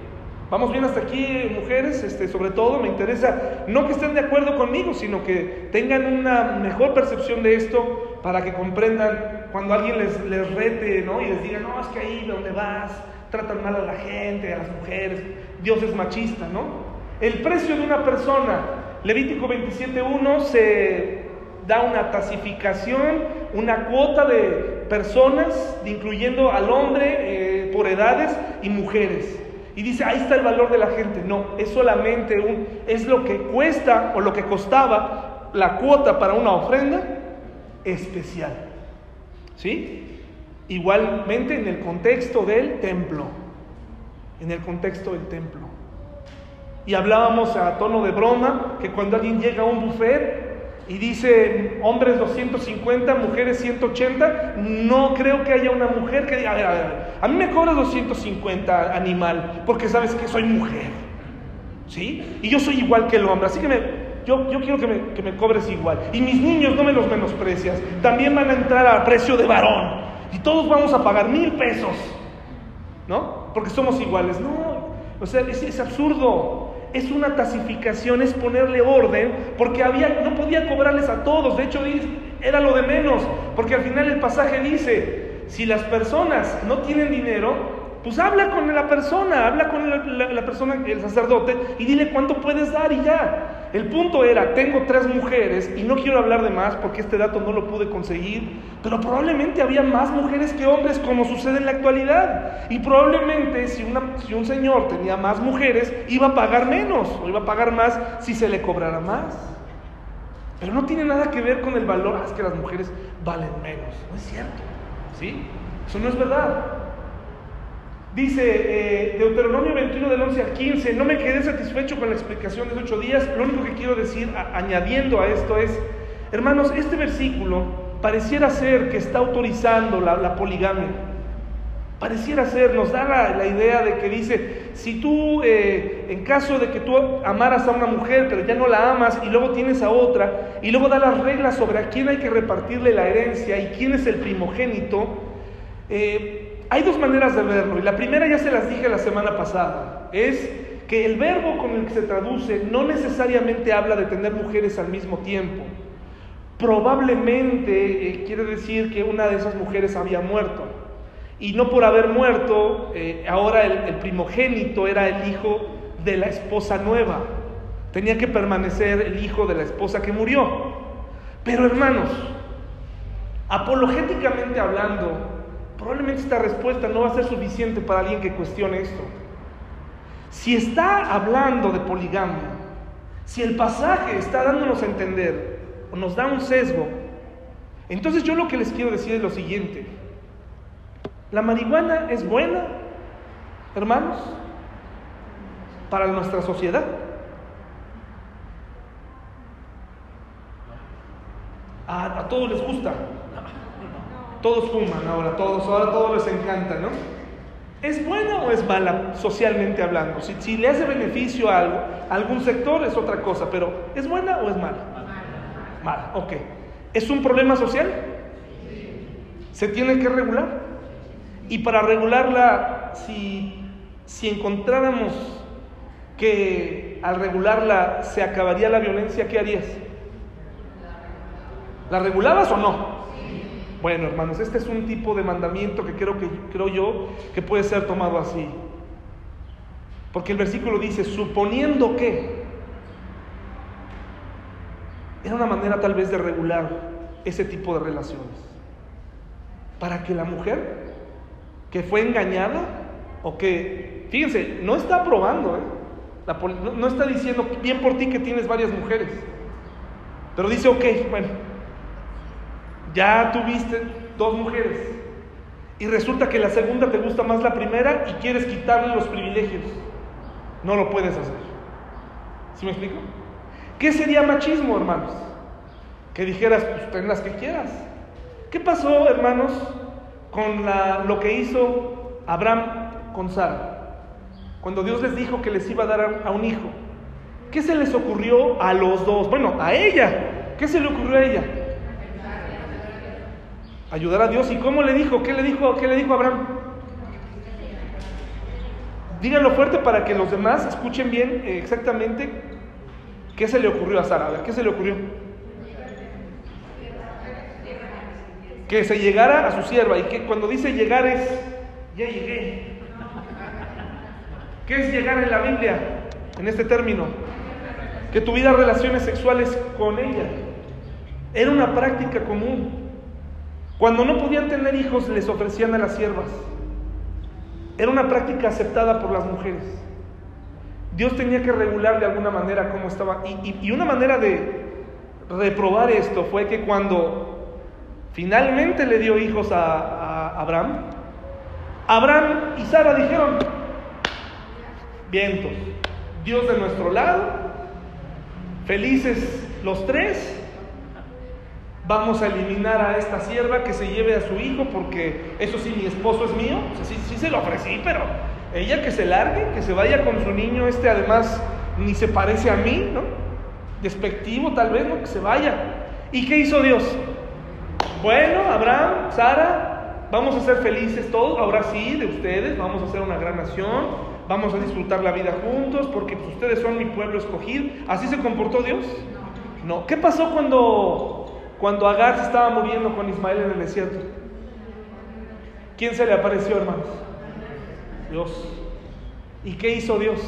Vamos bien hasta aquí, mujeres, este, sobre todo me interesa no que estén de acuerdo conmigo, sino que tengan una mejor percepción de esto para que comprendan cuando alguien les, rete ¿no? y les diga, no, es que ahí donde vas tratan mal a la gente, a las mujeres, Dios es machista, ¿no? El precio de una persona, Levítico 27.1, se da una tasificación, una cuota de personas, incluyendo al hombre eh, por edades y mujeres. Y dice, ahí está el valor de la gente. No, es solamente un, es lo que cuesta o lo que costaba la cuota para una ofrenda especial. ¿Sí? Igualmente en el contexto del templo. En el contexto del templo. Y hablábamos a tono de broma que cuando alguien llega a un buffet y dice hombres 250, mujeres 180, no creo que haya una mujer que diga, a ver, a ver, a mí me cobras 250 animal porque sabes que soy mujer, ¿sí? Y yo soy igual que el hombre, así que me, yo, yo quiero que me, que me cobres igual. Y mis niños no me los menosprecias, también van a entrar a precio de varón y todos vamos a pagar mil pesos, ¿no? Porque somos iguales, no, o sea, es, es absurdo es una tasificación, es ponerle orden, porque había, no podía cobrarles a todos, de hecho era lo de menos, porque al final el pasaje dice, si las personas no tienen dinero, pues habla con la persona, habla con la, persona, el sacerdote, y dile cuánto puedes dar y ya. El punto era, tengo tres mujeres y no quiero hablar de más porque este dato no lo pude conseguir, pero probablemente había más mujeres que hombres como sucede en la actualidad. Y probablemente si, un señor tenía más mujeres, iba a pagar menos o iba a pagar más si se le cobrara más. Pero no tiene nada que ver con el valor, ah, es que las mujeres valen menos. No es cierto, ¿sí? Eso no es verdad. Dice eh, Deuteronomio 21 del 11 al 15, no me quedé satisfecho con la explicación de ocho días, lo único que quiero decir añadiendo a esto es, hermanos, este versículo pareciera ser que está autorizando la, poligamia. Pareciera ser, nos da la, idea de que dice, si tú, eh, en caso de que tú amaras a una mujer, pero ya no la amas, y luego tienes a otra, y luego da las reglas sobre a quién hay que repartirle la herencia y quién es el primogénito, eh, hay dos maneras de verlo, y la primera ya se las dije la semana pasada, es que el verbo con el que se traduce no necesariamente habla de tener mujeres al mismo tiempo. Probablemente eh, quiere decir que una de esas mujeres había muerto. Y no por haber muerto, eh, ahora el primogénito era el hijo de la esposa nueva. Tenía que permanecer el hijo de la esposa que murió. Pero hermanos, apologéticamente hablando, Probablemente esta respuesta no va a ser suficiente para alguien que cuestione esto. Si está hablando de poligamia, si el pasaje está dándonos a entender o nos da un sesgo, entonces yo lo que les quiero decir es lo siguiente. La marihuana es buena, hermanos, para nuestra sociedad. A, a todos les gusta. Todos fuman ahora, todos, ahora todos les encanta, ¿no? ¿Es buena o es mala socialmente hablando? Si, le hace beneficio a, algo, algún sector es otra cosa, pero ¿es buena o es mala? Mala, ok. ¿Es un problema social? ¿Se tiene que regular? Y para regularla, si, si encontráramos que al regularla se acabaría la violencia, ¿qué harías? ¿La regulabas o no? Bueno, hermanos, este es un tipo de mandamiento que creo, que creo yo que puede ser tomado así. Porque el versículo dice, suponiendo que, era una manera tal vez de regular ese tipo de relaciones. Para que la mujer que fue engañada o que, fíjense, no está aprobando, ¿eh? no, está diciendo bien por ti que tienes varias mujeres, pero dice, ok, bueno, ya tuviste dos mujeres y resulta que la segunda te gusta más la primera y quieres quitarle los privilegios. No lo puedes hacer. ¿Sí me explico? ¿Qué sería machismo, hermanos? Que dijeras, pues ten las que quieras. ¿Qué pasó, hermanos, con lo que hizo Abraham con Sara? Cuando Dios les dijo que les iba a dar a, un hijo. ¿Qué se les ocurrió a los dos? Bueno, a ella. ¿Qué se le ocurrió a ella? Ayudar a Dios. ¿Y cómo le dijo? ¿Qué le dijo? ¿Qué le dijo Abraham? Díganlo fuerte para que los demás escuchen bien exactamente qué se le ocurrió a Sara. A ¿qué se le ocurrió? Que se llegara a su sierva. Y que cuando dice llegar es, ya llegué. ¿Qué es llegar en la Biblia? En este término. Que tuviera relaciones sexuales con ella. Era una práctica común. Cuando no podían tener hijos, les ofrecían a las siervas. Era una práctica aceptada por las mujeres. Dios tenía que regular de alguna manera cómo estaba. Y, una manera de reprobar esto fue que cuando finalmente le dio hijos a, a Abraham, Abraham y Sara dijeron, vientos, Dios de nuestro lado, felices los tres, vamos a eliminar a esta sierva que se lleve a su hijo porque eso sí, mi esposo es mío. sí, sí se lo ofrecí, pero ella que se largue, que se vaya con su niño, este además ni se parece a mí, ¿no? Despectivo tal vez, ¿no? Que se vaya. ¿Y qué hizo Dios? Bueno, Abraham, Sara, vamos a ser felices todos, ahora sí, de ustedes, vamos a ser una gran nación, vamos a disfrutar la vida juntos, porque pues, ustedes son mi pueblo escogido. ¿Así se comportó Dios? No. ¿Qué pasó cuando cuando Agar se estaba muriendo con Ismael en el desierto, ¿quién se le apareció, hermanos? Dios. ¿Y qué hizo Dios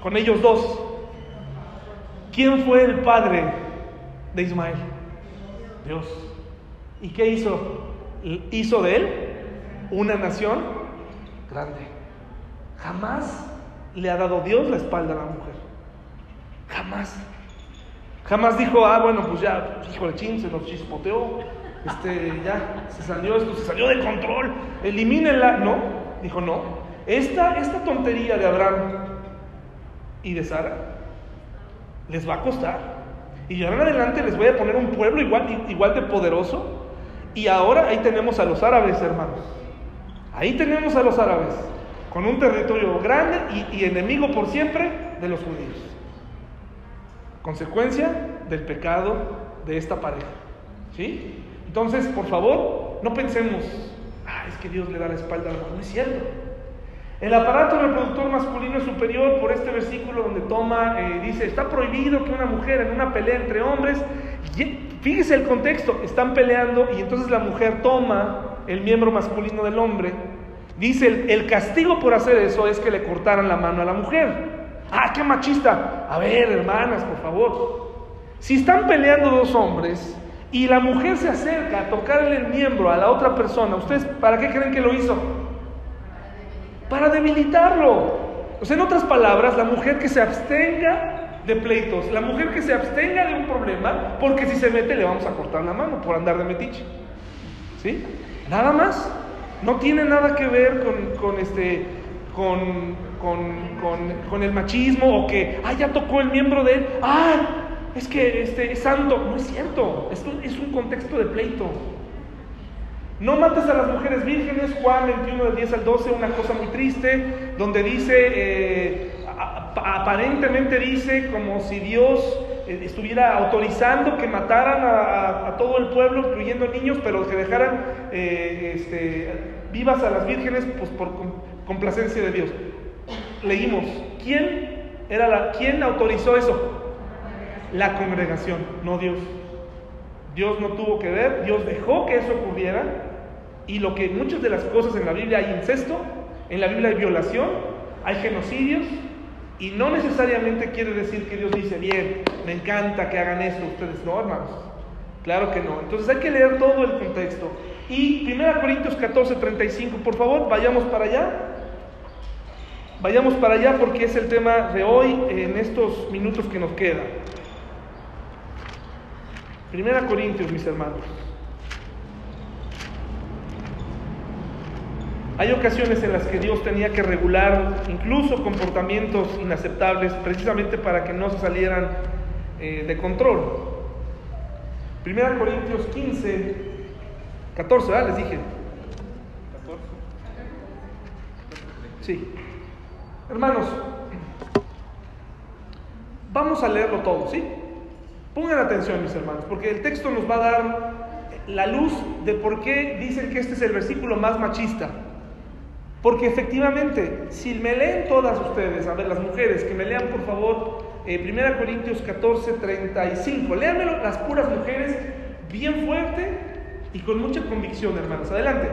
con ellos dos? ¿Quién fue el padre de Ismael? Dios. ¿Y qué hizo? Hizo de él una nación grande. Jamás le ha dado Dios la espalda a la mujer. Jamás. Jamás dijo, ah, bueno, pues ya, híjole, chin, se nos chispoteó, este, ya, se salió esto, se salió de control, elimínenla. No, dijo, no. Esta, esta tontería de Abraham y de Sara les va a costar. Y ahora en adelante les voy a poner un pueblo igual, igual de poderoso. Y ahora ahí tenemos a los árabes, hermanos. Ahí tenemos a los árabes, con un territorio grande y enemigo por siempre de los judíos. Consecuencia del pecado de esta pareja. ¿Sí? Entonces, por favor, no pensemos, ah, es que Dios le da la espalda a No es cierto. El aparato reproductor masculino es superior por este versículo donde toma, eh, dice, está prohibido que una mujer en una pelea entre hombres, fíjese el contexto, están peleando y entonces la mujer toma el miembro masculino del hombre. Dice, el castigo por hacer eso es que le cortaran la mano a la mujer. Ah, qué machista. A ver, hermanas, por favor. Si están peleando dos hombres y la mujer se acerca a tocarle el miembro a la otra persona, ¿ustedes para qué creen que lo hizo? Para debilitarlo. O sea, en otras palabras, la mujer que se abstenga de pleitos, la mujer que se abstenga de un problema, porque si se mete le vamos a cortar la mano por andar de metiche. ¿Sí? Nada más. No tiene nada que ver con, con este, con con, el machismo o que, ah, ya tocó el miembro de él, ah, es que este, es santo. No es cierto, esto es un contexto de pleito. No mates a las mujeres vírgenes, Juan 21 del 10 al 12, una cosa muy triste, donde dice, eh, aparentemente dice como si Dios eh, estuviera autorizando que mataran a, todo el pueblo, incluyendo niños, pero que dejaran eh, este, vivas a las vírgenes pues, por complacencia de Dios leímos, ¿quién, era la, ¿quién autorizó eso? La congregación, no Dios. Dios no tuvo que ver, Dios dejó que eso ocurriera. Y lo que muchas de las cosas en la Biblia hay incesto, en la Biblia hay violación, hay genocidios, y no necesariamente quiere decir que Dios dice, bien, me encanta que hagan esto ustedes, no, hermanos. Claro que no. Entonces hay que leer todo el contexto. Y 1 Corintios 14, 35, por favor, vayamos para allá. Vayamos para allá porque es el tema de hoy en estos minutos que nos quedan. 1 Corintios, mis hermanos. Hay ocasiones en las que Dios tenía que regular incluso comportamientos inaceptables precisamente para que no se salieran eh, de control. 1 Corintios 15, 14, ¿verdad? Les dije. 14. Sí. Hermanos, vamos a leerlo todo, ¿sí? Pongan atención, mis hermanos, porque el texto nos va a dar la luz de por qué dicen que este es el versículo más machista. Porque efectivamente, si me leen todas ustedes, a ver, las mujeres, que me lean por favor eh, 1 Corintios 14, 35, léanmelo las puras mujeres, bien fuerte y con mucha convicción, hermanos. Adelante.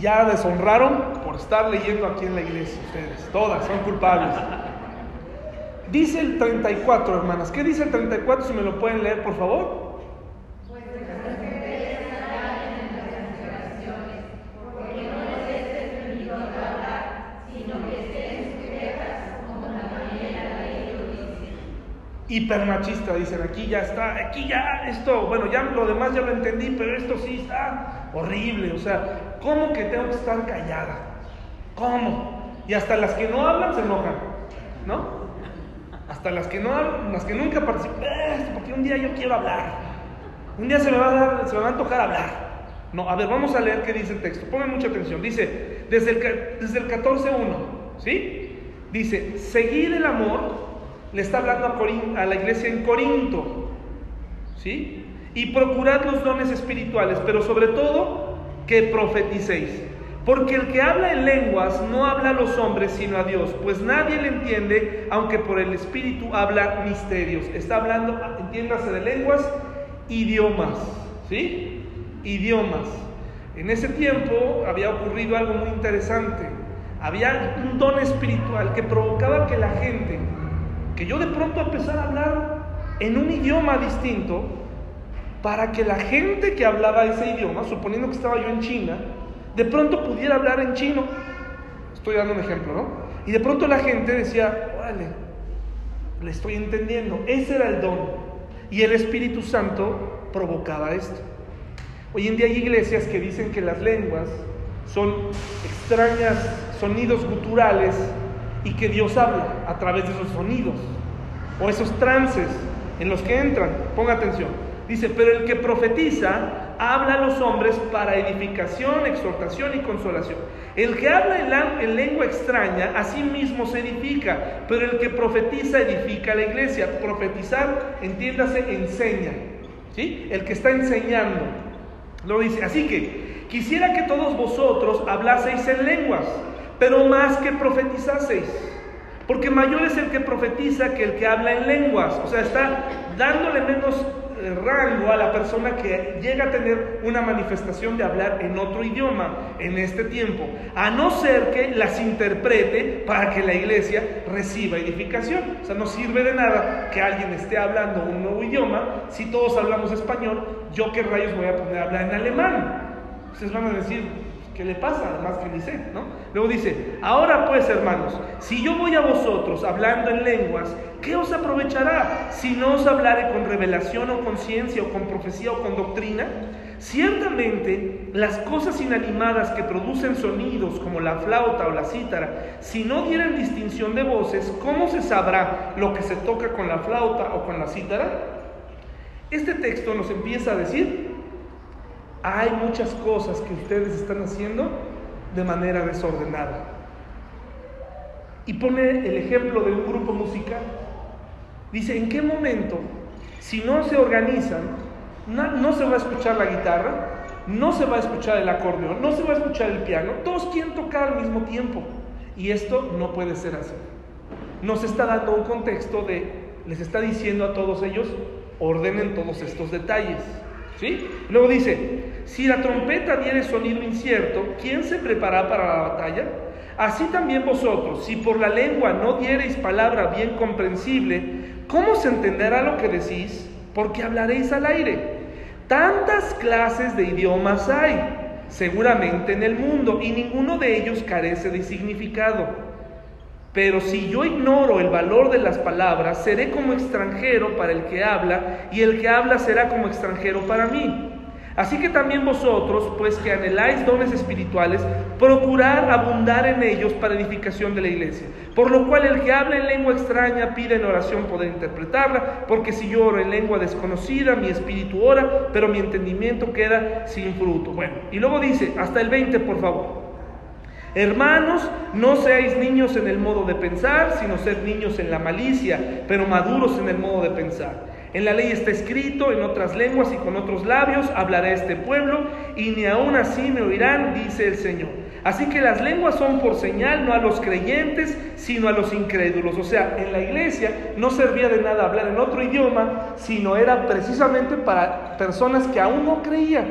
Ya deshonraron por estar leyendo aquí en la iglesia ustedes. Todas son culpables. Dice el 34, hermanas. ¿Qué dice el 34? Si me lo pueden leer, por favor. Hipermachista, dicen, aquí ya está, aquí ya, esto, bueno, ya lo demás ya lo entendí, pero esto sí está horrible, o sea, ¿cómo que tengo que estar callada? ¿Cómo? Y hasta las que no hablan se enojan, ¿no? Hasta las que no hablan, las que nunca participan, porque un día yo quiero hablar, un día se me va a dar, se me va a antojar hablar. No, a ver, vamos a leer qué dice el texto, pongan mucha atención, dice, desde el, desde el 14.1, ¿sí? Dice, seguir el amor le está hablando a, la iglesia en Corinto. ¿Sí? Y procurad los dones espirituales, pero sobre todo que profeticéis. Porque el que habla en lenguas no habla a los hombres, sino a Dios, pues nadie le entiende, aunque por el Espíritu habla misterios. Está hablando, entiéndase de lenguas, idiomas, ¿sí? Idiomas. En ese tiempo había ocurrido algo muy interesante. Había un don espiritual que provocaba que la gente que yo de pronto empezara a hablar en un idioma distinto para que la gente que hablaba ese idioma, suponiendo que estaba yo en China, de pronto pudiera hablar en chino. Estoy dando un ejemplo, ¿no? Y de pronto la gente decía, vale, le estoy entendiendo. Ese era el don. Y el Espíritu Santo provocaba esto. Hoy en día hay iglesias que dicen que las lenguas son extrañas sonidos guturales y que Dios habla a través de esos sonidos o esos trances en los que entran. Ponga atención. Dice, pero el que profetiza habla a los hombres para edificación, exhortación y consolación. El que habla en, lengua extraña, a sí mismo se edifica, pero el que profetiza edifica a la iglesia. Profetizar, entiéndase, enseña. ¿sí? El que está enseñando. Lo dice. Así que quisiera que todos vosotros hablaseis en lenguas pero más que profetizaseis. Porque mayor es el que profetiza que el que habla en lenguas. O sea, está dándole menos eh, rango a la persona que llega a tener una manifestación de hablar en otro idioma en este tiempo, a no ser que las interprete para que la iglesia reciba edificación. O sea, no sirve de nada que alguien esté hablando un nuevo idioma. Si todos hablamos español, ¿yo qué rayos voy a poner a hablar en alemán? Ustedes van a decir, ¿Qué le pasa? Además que sé, ¿no? Luego dice, ahora pues hermanos, si yo voy a vosotros hablando en lenguas, ¿qué os aprovechará si no os hablaré con revelación o con ciencia o con profecía o con doctrina? Ciertamente, las cosas inanimadas que producen sonidos como la flauta o la cítara, si no dieren distinción de voces, ¿cómo se sabrá lo que se toca con la flauta o con la cítara? Este texto nos empieza a decir hay muchas cosas que ustedes están haciendo de manera desordenada. Y pone el ejemplo de un grupo musical. Dice, ¿en qué momento, si no se organizan, no, se va a escuchar la guitarra, no se va a escuchar el acordeón, no se va a escuchar el piano, todos quieren tocar al mismo tiempo. Y esto no puede ser así. Nos está dando un contexto de, les está diciendo a todos ellos, ordenen todos estos detalles. ¿Sí? Luego dice, si la trompeta diere sonido incierto, ¿quién se prepara para la batalla? Así también vosotros, si por la lengua no diereis palabra bien comprensible, ¿cómo se entenderá lo que decís? Porque hablaréis al aire. Tantas clases de idiomas hay, seguramente en el mundo, y ninguno de ellos carece de significado. Pero si yo ignoro el valor de las palabras, seré como extranjero para el que habla, y el que habla será como extranjero para mí. Así que también vosotros, pues que anheláis dones espirituales, procurad abundar en ellos para edificación de la iglesia. Por lo cual el que habla en lengua extraña pide en oración poder interpretarla, porque si yo oro en lengua desconocida, mi espíritu ora, pero mi entendimiento queda sin fruto. Bueno, y luego dice, hasta el 20 por favor. Hermanos, no seáis niños en el modo de pensar, sino sed niños en la malicia, pero maduros en el modo de pensar. En la ley está escrito, en otras lenguas y con otros labios hablaré este pueblo, y ni aun así me oirán, dice el Señor. Así que las lenguas son por señal no a los creyentes, sino a los incrédulos. O sea, en la iglesia no servía de nada hablar en otro idioma, sino era precisamente para personas que aún no creían.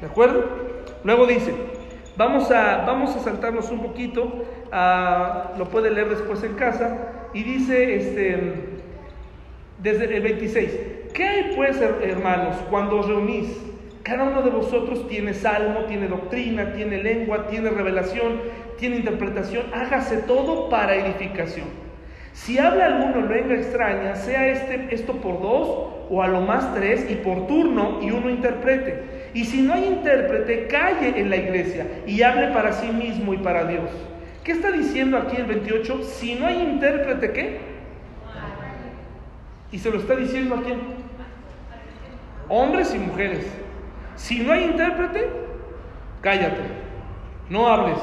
¿De acuerdo? Luego dice, Vamos a, vamos a saltarnos un poquito, lo puede leer después en casa, y dice este, desde el 26, ¿qué hay pues hermanos cuando os reunís? Cada uno de vosotros tiene salmo, tiene doctrina, tiene lengua, tiene revelación, tiene interpretación, hágase todo para edificación. Si habla alguno lengua extraña, sea este, esto por dos o a lo más tres y por turno y uno interprete. Y si no hay intérprete, calle en la iglesia y hable para sí mismo y para Dios. ¿Qué está diciendo aquí el 28? Si no hay intérprete, ¿qué? Y se lo está diciendo a quién? Hombres y mujeres. Si no hay intérprete, cállate. No hables.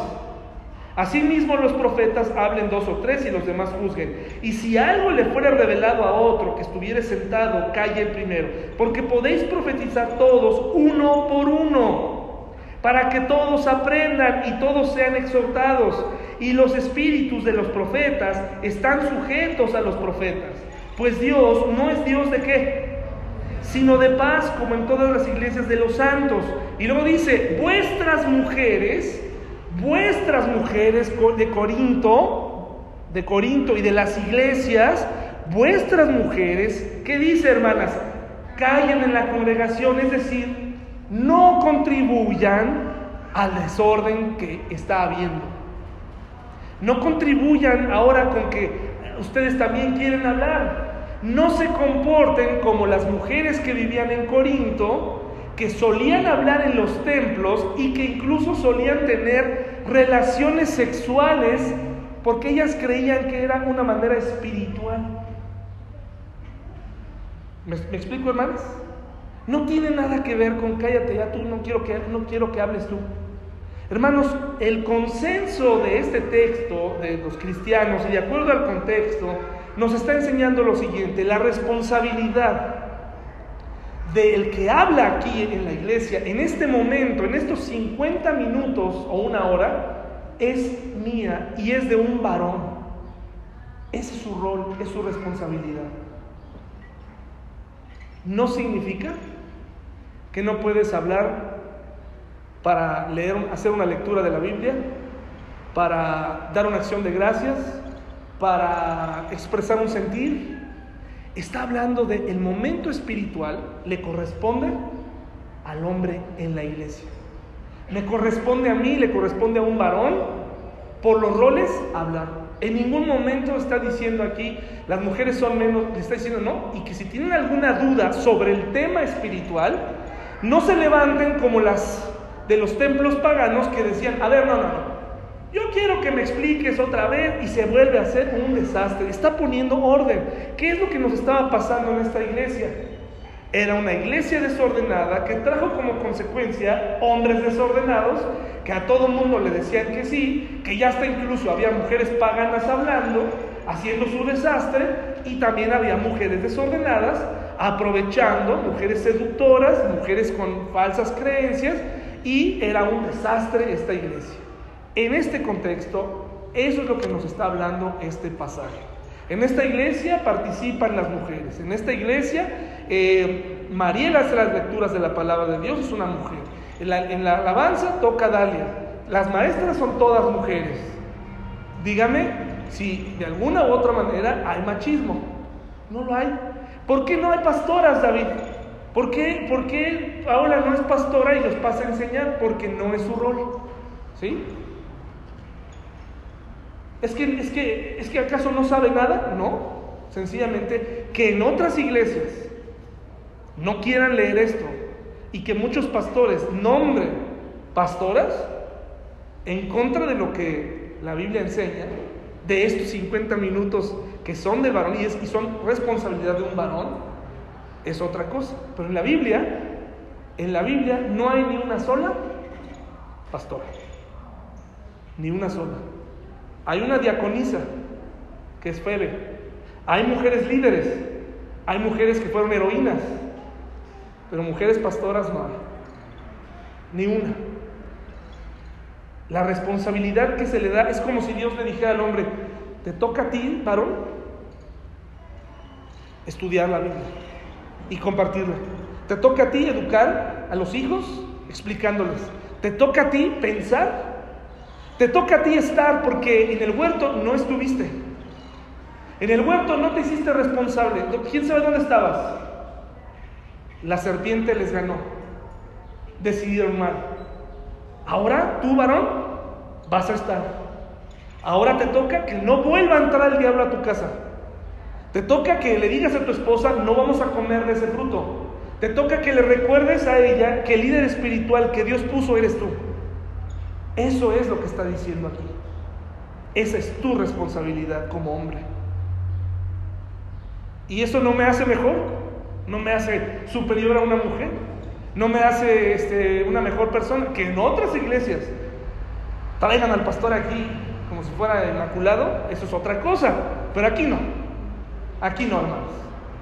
Asimismo los profetas hablen dos o tres y los demás juzguen. Y si algo le fuera revelado a otro que estuviera sentado, calle primero, porque podéis profetizar todos uno por uno, para que todos aprendan y todos sean exhortados. Y los espíritus de los profetas están sujetos a los profetas, pues Dios no es Dios de qué, sino de paz, como en todas las iglesias de los santos. Y luego dice, vuestras mujeres, vuestras mujeres de Corinto, de Corinto y de las iglesias, vuestras mujeres, ¿qué dice hermanas? Callen en la congregación, es decir, no contribuyan al desorden que está habiendo. No contribuyan ahora con que ustedes también quieren hablar. No se comporten como las mujeres que vivían en Corinto, que solían hablar en los templos y que incluso solían tener relaciones sexuales porque ellas creían que era una manera espiritual. ¿Me, explico, hermanos? No tiene nada que ver con cállate ya tú, no quiero que, no quiero que hables tú. Hermanos, el consenso de este texto de los cristianos y de acuerdo al contexto nos está enseñando lo siguiente, la responsabilidad del que habla aquí en la iglesia, en este momento, en estos 50 minutos o una hora, es mía y es de un varón. Ese es su rol, es su responsabilidad. No significa que no puedes hablar para leer, hacer una lectura de la Biblia, para dar una acción de gracias, para expresar un sentir, Está hablando de el momento espiritual le corresponde al hombre en la iglesia. Me corresponde a mí, le corresponde a un varón, por los roles, hablar. En ningún momento está diciendo aquí, las mujeres son menos, le está diciendo no, y que si tienen alguna duda sobre el tema espiritual, no se levanten como las de los templos paganos que decían, a ver, no, no, yo quiero que me expliques otra vez y se vuelve a hacer un desastre. Está poniendo orden. ¿Qué es lo que nos estaba pasando en esta iglesia? Era una iglesia desordenada que trajo como consecuencia hombres desordenados que a todo mundo le decían que sí, que ya hasta incluso había mujeres paganas hablando, haciendo su desastre, y también había mujeres desordenadas aprovechando, mujeres seductoras, mujeres con falsas creencias, y era un desastre esta iglesia. En este contexto, eso es lo que nos está hablando este pasaje. En esta iglesia participan las mujeres. En esta iglesia eh, hace las lecturas de la palabra de Dios, es una mujer. En la, en la alabanza toca Dalia. Las maestras son todas mujeres. Dígame si de alguna u otra manera hay machismo. No lo hay. ¿Por qué no hay pastoras, David? ¿Por qué, ¿Por qué Paola no es pastora y los pasa a enseñar? Porque no es su rol. ¿Sí? ¿Es que, es, que, ¿Es que acaso no sabe nada? No. Sencillamente que en otras iglesias no quieran leer esto y que muchos pastores nombren pastoras en contra de lo que la Biblia enseña, de estos 50 minutos que son de varón y, y son responsabilidad de un varón, es otra cosa. Pero en la Biblia, en la Biblia no hay ni una sola pastora, ni una sola. Hay una diaconisa, que es Febe. Hay mujeres líderes, hay mujeres que fueron heroínas, pero mujeres pastoras no hay. Ni una. La responsabilidad que se le da es como si Dios le dijera al hombre, te toca a ti, varón, estudiar la Biblia y compartirla. Te toca a ti educar a los hijos explicándoles. Te toca a ti pensar. Te toca a ti estar porque en el huerto no estuviste. En el huerto no te hiciste responsable. ¿Quién sabe dónde estabas? La serpiente les ganó. Decidieron mal. Ahora tú, varón, vas a estar. Ahora te toca que no vuelva a entrar el diablo a tu casa. Te toca que le digas a tu esposa, no vamos a comer de ese fruto. Te toca que le recuerdes a ella que el líder espiritual que Dios puso eres tú. Eso es lo que está diciendo aquí. Esa es tu responsabilidad como hombre. Y eso no me hace mejor, no me hace superior a una mujer, no me hace este, una mejor persona que en otras iglesias traigan al pastor aquí como si fuera inmaculado, eso es otra cosa, pero aquí no, aquí no, hermanos.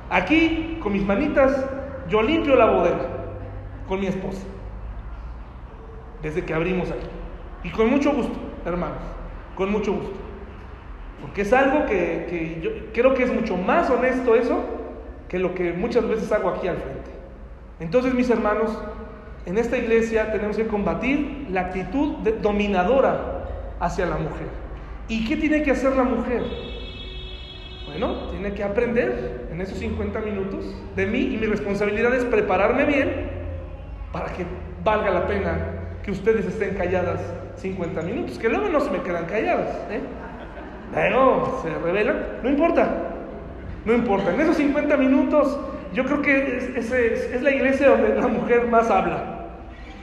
Aquí, con mis manitas, yo limpio la bodega con mi esposa, desde que abrimos aquí. Y con mucho gusto, hermanos, con mucho gusto. Porque es algo que, que yo creo que es mucho más honesto eso que lo que muchas veces hago aquí al frente. Entonces, mis hermanos, en esta iglesia tenemos que combatir la actitud dominadora hacia la mujer. ¿Y qué tiene que hacer la mujer? Bueno, tiene que aprender en esos 50 minutos de mí y mi responsabilidad es prepararme bien para que valga la pena que ustedes estén calladas 50 minutos, que luego no se me quedan calladas. ¿eh? Luego se revelan, no importa, no importa. En esos 50 minutos yo creo que es, es, la iglesia donde la mujer más habla.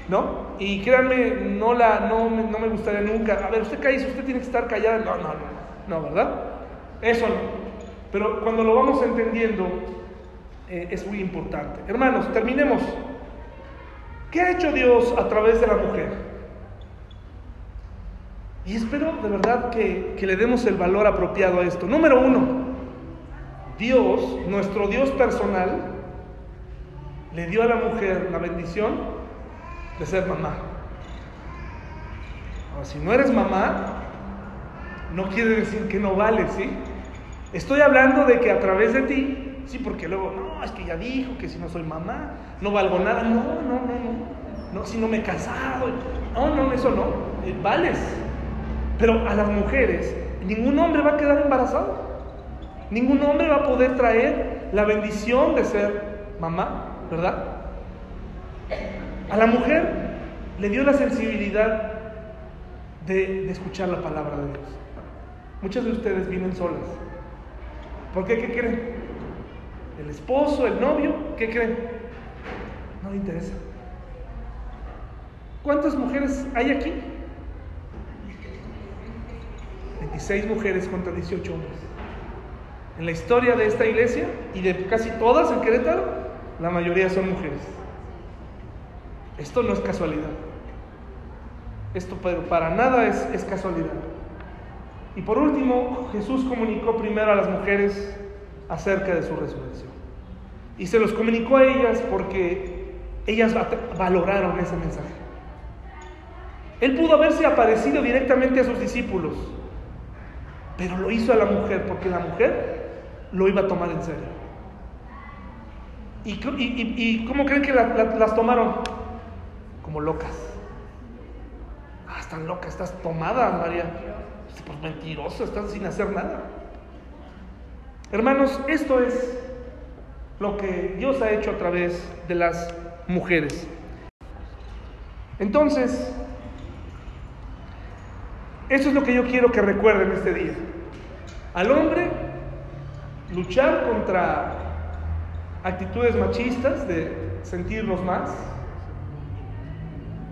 ¿no? Y créanme, no, la, no, no me gustaría nunca, a ver, usted cae, usted tiene que estar callada, no, no, no, no, ¿verdad? Eso no. Pero cuando lo vamos entendiendo, eh, es muy importante. Hermanos, terminemos. ¿Qué ha hecho Dios a través de la mujer? Y espero de verdad que, que le demos el valor apropiado a esto. Número uno, Dios, nuestro Dios personal, le dio a la mujer la bendición de ser mamá. Ahora, si no eres mamá, no quiere decir que no vales, ¿sí? Estoy hablando de que a través de ti, sí, porque luego, no, es que ya dijo que si no soy mamá, no valgo nada. No, no, no, no. no si no me he casado. No, no, eso no. Eh, vales. Pero a las mujeres, ningún hombre va a quedar embarazado. Ningún hombre va a poder traer la bendición de ser mamá, ¿verdad? A la mujer le dio la sensibilidad de, de, escuchar la palabra de Dios. Muchas de ustedes vienen solas. ¿Por qué? ¿Qué creen? El esposo, el novio, ¿qué creen? No le interesa. ¿Cuántas mujeres hay aquí? 26 mujeres contra 18 hombres. En la historia de esta iglesia y de casi todas en Querétaro, la mayoría son mujeres. Esto no es casualidad. Esto para nada es casualidad. Y por último, Jesús comunicó primero a las mujeres acerca de su resurrección. Y se los comunicó a ellas porque ellas valoraron ese mensaje. Él pudo haberse aparecido directamente a sus discípulos, pero lo hizo a la mujer porque la mujer lo iba a tomar en serio. ¿Y, cómo creen que las tomaron? Como locas. Ah, están locas, estás tomada, María. Pues mentirosa, estás sin hacer nada. Hermanos, esto es lo que Dios ha hecho a través de las mujeres. Entonces, eso es lo que yo quiero que recuerden este día. Al hombre luchar contra actitudes machistas de sentirnos más,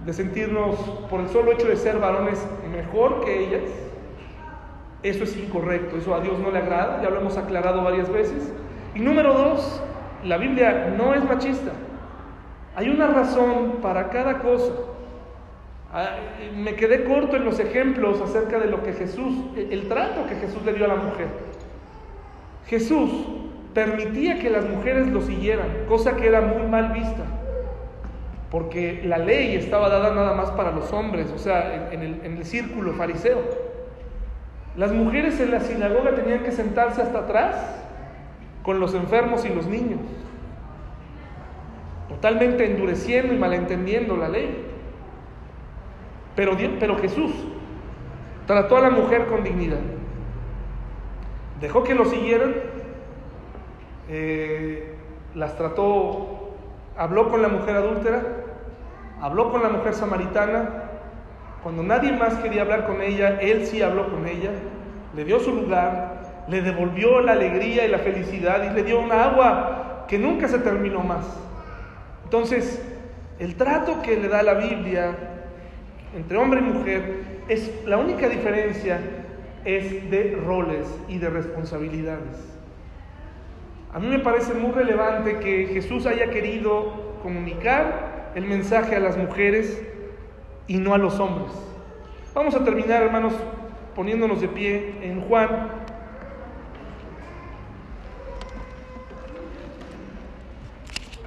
de sentirnos por el solo hecho de ser varones mejor que ellas. Eso es incorrecto, eso a Dios no le agrada, ya lo hemos aclarado varias veces. Y número dos, la Biblia no es machista. Hay una razón para cada cosa. Ah, me quedé corto en los ejemplos acerca de lo que Jesús, el trato que Jesús le dio a la mujer. Jesús permitía que las mujeres lo siguieran, cosa que era muy mal vista, porque la ley estaba dada nada más para los hombres, o sea, en, en el círculo fariseo. Las mujeres en la sinagoga tenían que sentarse hasta atrás con los enfermos y los niños, totalmente endureciendo y malentendiendo la ley. Pero, Jesús trató a la mujer con dignidad. Dejó que lo siguieran, eh, las trató, habló con la mujer adúltera, habló con la mujer samaritana. Cuando nadie más quería hablar con ella, él sí habló con ella, le dio su lugar, le devolvió la alegría y la felicidad y le dio una agua que nunca se terminó más. Entonces, el trato que le da la Biblia entre hombre y mujer es la única diferencia es de roles y de responsabilidades. A mí me parece muy relevante que Jesús haya querido comunicar el mensaje a las mujeres y no a los hombres. Vamos a terminar, hermanos, poniéndonos de pie en Juan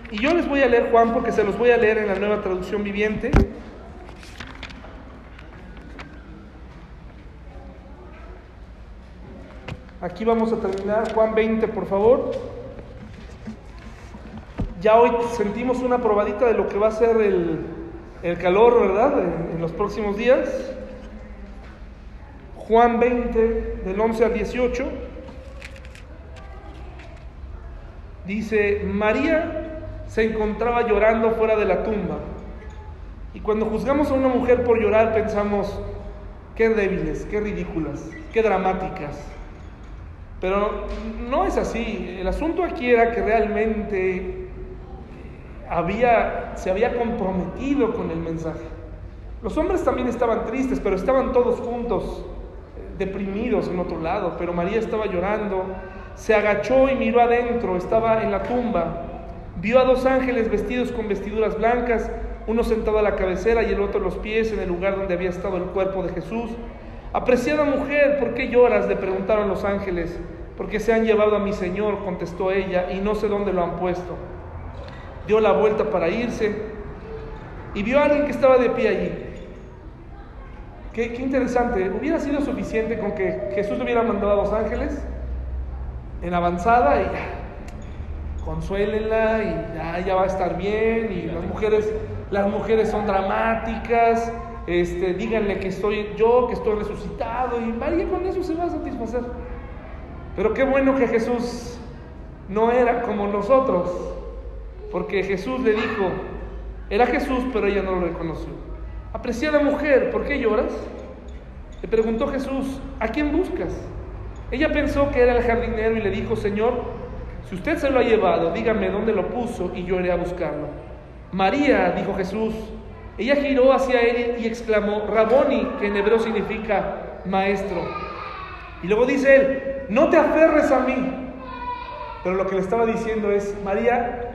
Y yo les voy a leer Juan porque se los voy a leer en la nueva traducción viviente. Aquí vamos a terminar. Juan 20, por favor. Ya hoy sentimos una probadita de lo que va a ser el, calor, ¿verdad? En, en los próximos días. Juan 20, del 11 al 18. Dice, María se encontraba llorando fuera de la tumba. Y cuando juzgamos a una mujer por llorar pensamos, qué débiles, qué ridículas, qué dramáticas. Pero no es así. El asunto aquí era que realmente había, se había comprometido con el mensaje. Los hombres también estaban tristes, pero estaban todos juntos, deprimidos en otro lado. Pero María estaba llorando, se agachó y miró adentro, estaba en la tumba Vio a dos ángeles vestidos con vestiduras blancas, uno sentado a la cabecera y el otro a los pies en el lugar donde había estado el cuerpo de Jesús. Apreciada mujer, ¿por qué lloras? le preguntaron los ángeles. Porque se han llevado a mi Señor, contestó ella, y no sé dónde lo han puesto. Dio la vuelta para irse y vio a alguien que estaba de pie allí. Qué, qué interesante, hubiera sido suficiente con que Jesús le hubiera mandado a dos ángeles en avanzada y consuélenla y ya, va a estar bien y las mujeres, las mujeres son dramáticas, este, díganle que estoy yo, que estoy resucitado y María con eso se va a satisfacer. Pero qué bueno que Jesús no era como nosotros, porque Jesús le dijo, era Jesús, pero ella no lo reconoció. Apreciada mujer, ¿por qué lloras? Le preguntó Jesús, ¿a quién buscas? Ella pensó que era el jardinero y le dijo, Señor, si usted se lo ha llevado, dígame dónde lo puso y yo iré a buscarlo. María, dijo Jesús. Ella giró hacia él y exclamó, Raboni, que en hebreo significa maestro. Y luego dice él, no te aferres a mí. Pero lo que le estaba diciendo es, María,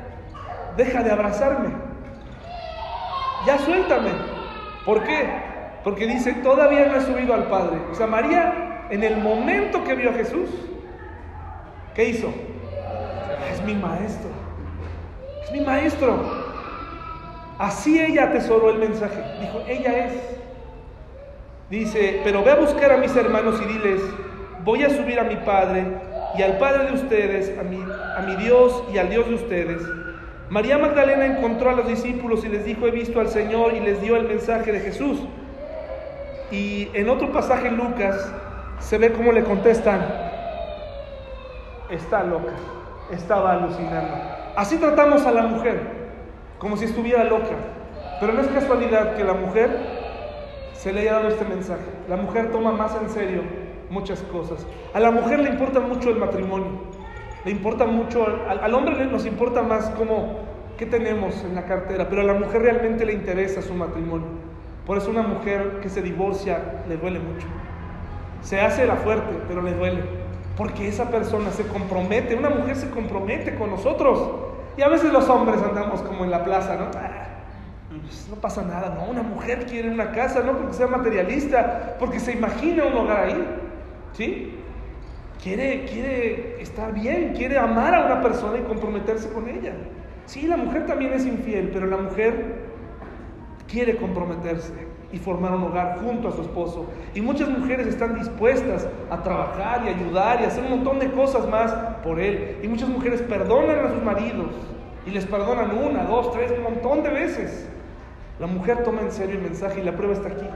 deja de abrazarme. Ya suéltame. ¿Por qué? Porque dice, todavía no he subido al Padre. O sea, María, en el momento que vio a Jesús, ¿qué hizo? es mi maestro. Es mi maestro. Así ella atesoró el mensaje. Dijo, ella es. Dice, pero ve a buscar a mis hermanos y diles, voy a subir a mi Padre y al Padre de ustedes, a mi, a mi Dios y al Dios de ustedes. María Magdalena encontró a los discípulos y les dijo, he visto al Señor y les dio el mensaje de Jesús. Y en otro pasaje en Lucas se ve cómo le contestan, está loca, estaba alucinando. Así tratamos a la mujer, como si estuviera loca. Pero no es casualidad que la mujer se le haya dado este mensaje. La mujer toma más en serio muchas cosas. A la mujer le importa mucho el matrimonio. Le importa mucho, al, hombre nos importa más cómo, qué tenemos en la cartera, pero a la mujer realmente le interesa su matrimonio. Por eso una mujer que se divorcia le duele mucho. Se hace la fuerte, pero le duele. Porque esa persona se compromete, una mujer se compromete con nosotros. Y a veces los hombres andamos como en la plaza, ¿no? Ah, pues no pasa nada, no, una mujer quiere una casa, no porque sea materialista, porque se imagina un hogar ahí, ¿sí? Quiere, quiere estar bien, quiere amar a una persona y comprometerse con ella. Sí, la mujer también es infiel, pero la mujer quiere comprometerse y formar un hogar junto a su esposo. Y muchas mujeres están dispuestas a trabajar y ayudar y hacer un montón de cosas más por él. Y muchas mujeres perdonan a sus maridos y les perdonan una, dos, tres, un montón de veces. La mujer toma en serio el mensaje y la prueba está aquí.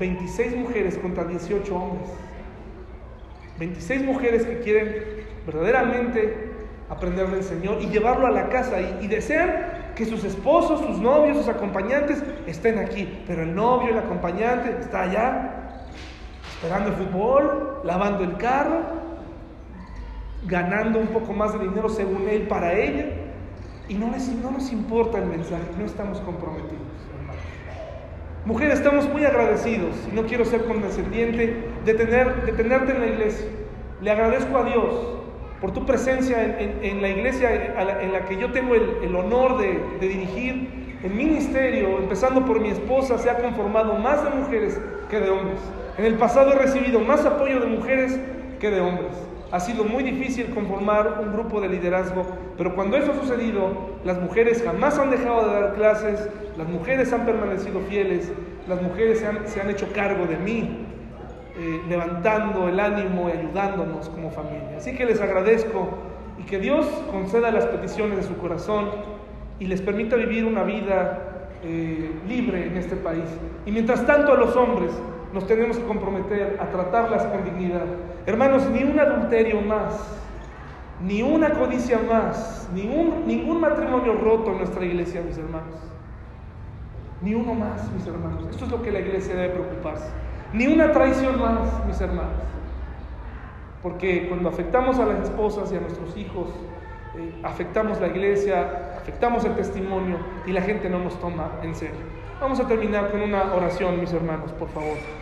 26 mujeres contra 18 hombres. 26 mujeres que quieren verdaderamente aprender del Señor y llevarlo a la casa y, desean que sus esposos, sus novios, sus acompañantes estén aquí. Pero el novio, el acompañante está allá esperando el fútbol, lavando el carro, ganando un poco más de dinero según él para ella. Y no, les, no nos importa el mensaje, no estamos comprometidos. Mujer, estamos muy agradecidos, y no quiero ser condescendiente, de, tener, en la iglesia. Le agradezco a Dios por tu presencia en, la iglesia en la que yo tengo el, honor de, de, dirigir. El ministerio, empezando por mi esposa, se ha conformado más de mujeres que de hombres. En el pasado he recibido más apoyo de mujeres que de hombres. Ha sido muy difícil conformar un grupo de liderazgo, pero cuando eso ha sucedido, las mujeres jamás han dejado de dar clases, las mujeres han permanecido fieles, las mujeres se han, hecho cargo de mí, eh, levantando el ánimo y ayudándonos como familia. Así que les agradezco y que Dios conceda las peticiones de su corazón y les permita vivir una vida eh, libre en este país. Y mientras tanto a los hombres, nos tenemos que comprometer a tratarlas con dignidad. Hermanos, ni un adulterio más, ni una codicia más, ni ningún matrimonio roto en nuestra iglesia, mis hermanos. Ni uno más, mis hermanos. Esto es lo que la iglesia debe preocuparse. Ni una traición más, mis hermanos. Porque cuando afectamos a las esposas y a nuestros hijos, eh, afectamos la iglesia, afectamos el testimonio y la gente no nos toma en serio. Vamos a terminar con una oración, mis hermanos, por favor.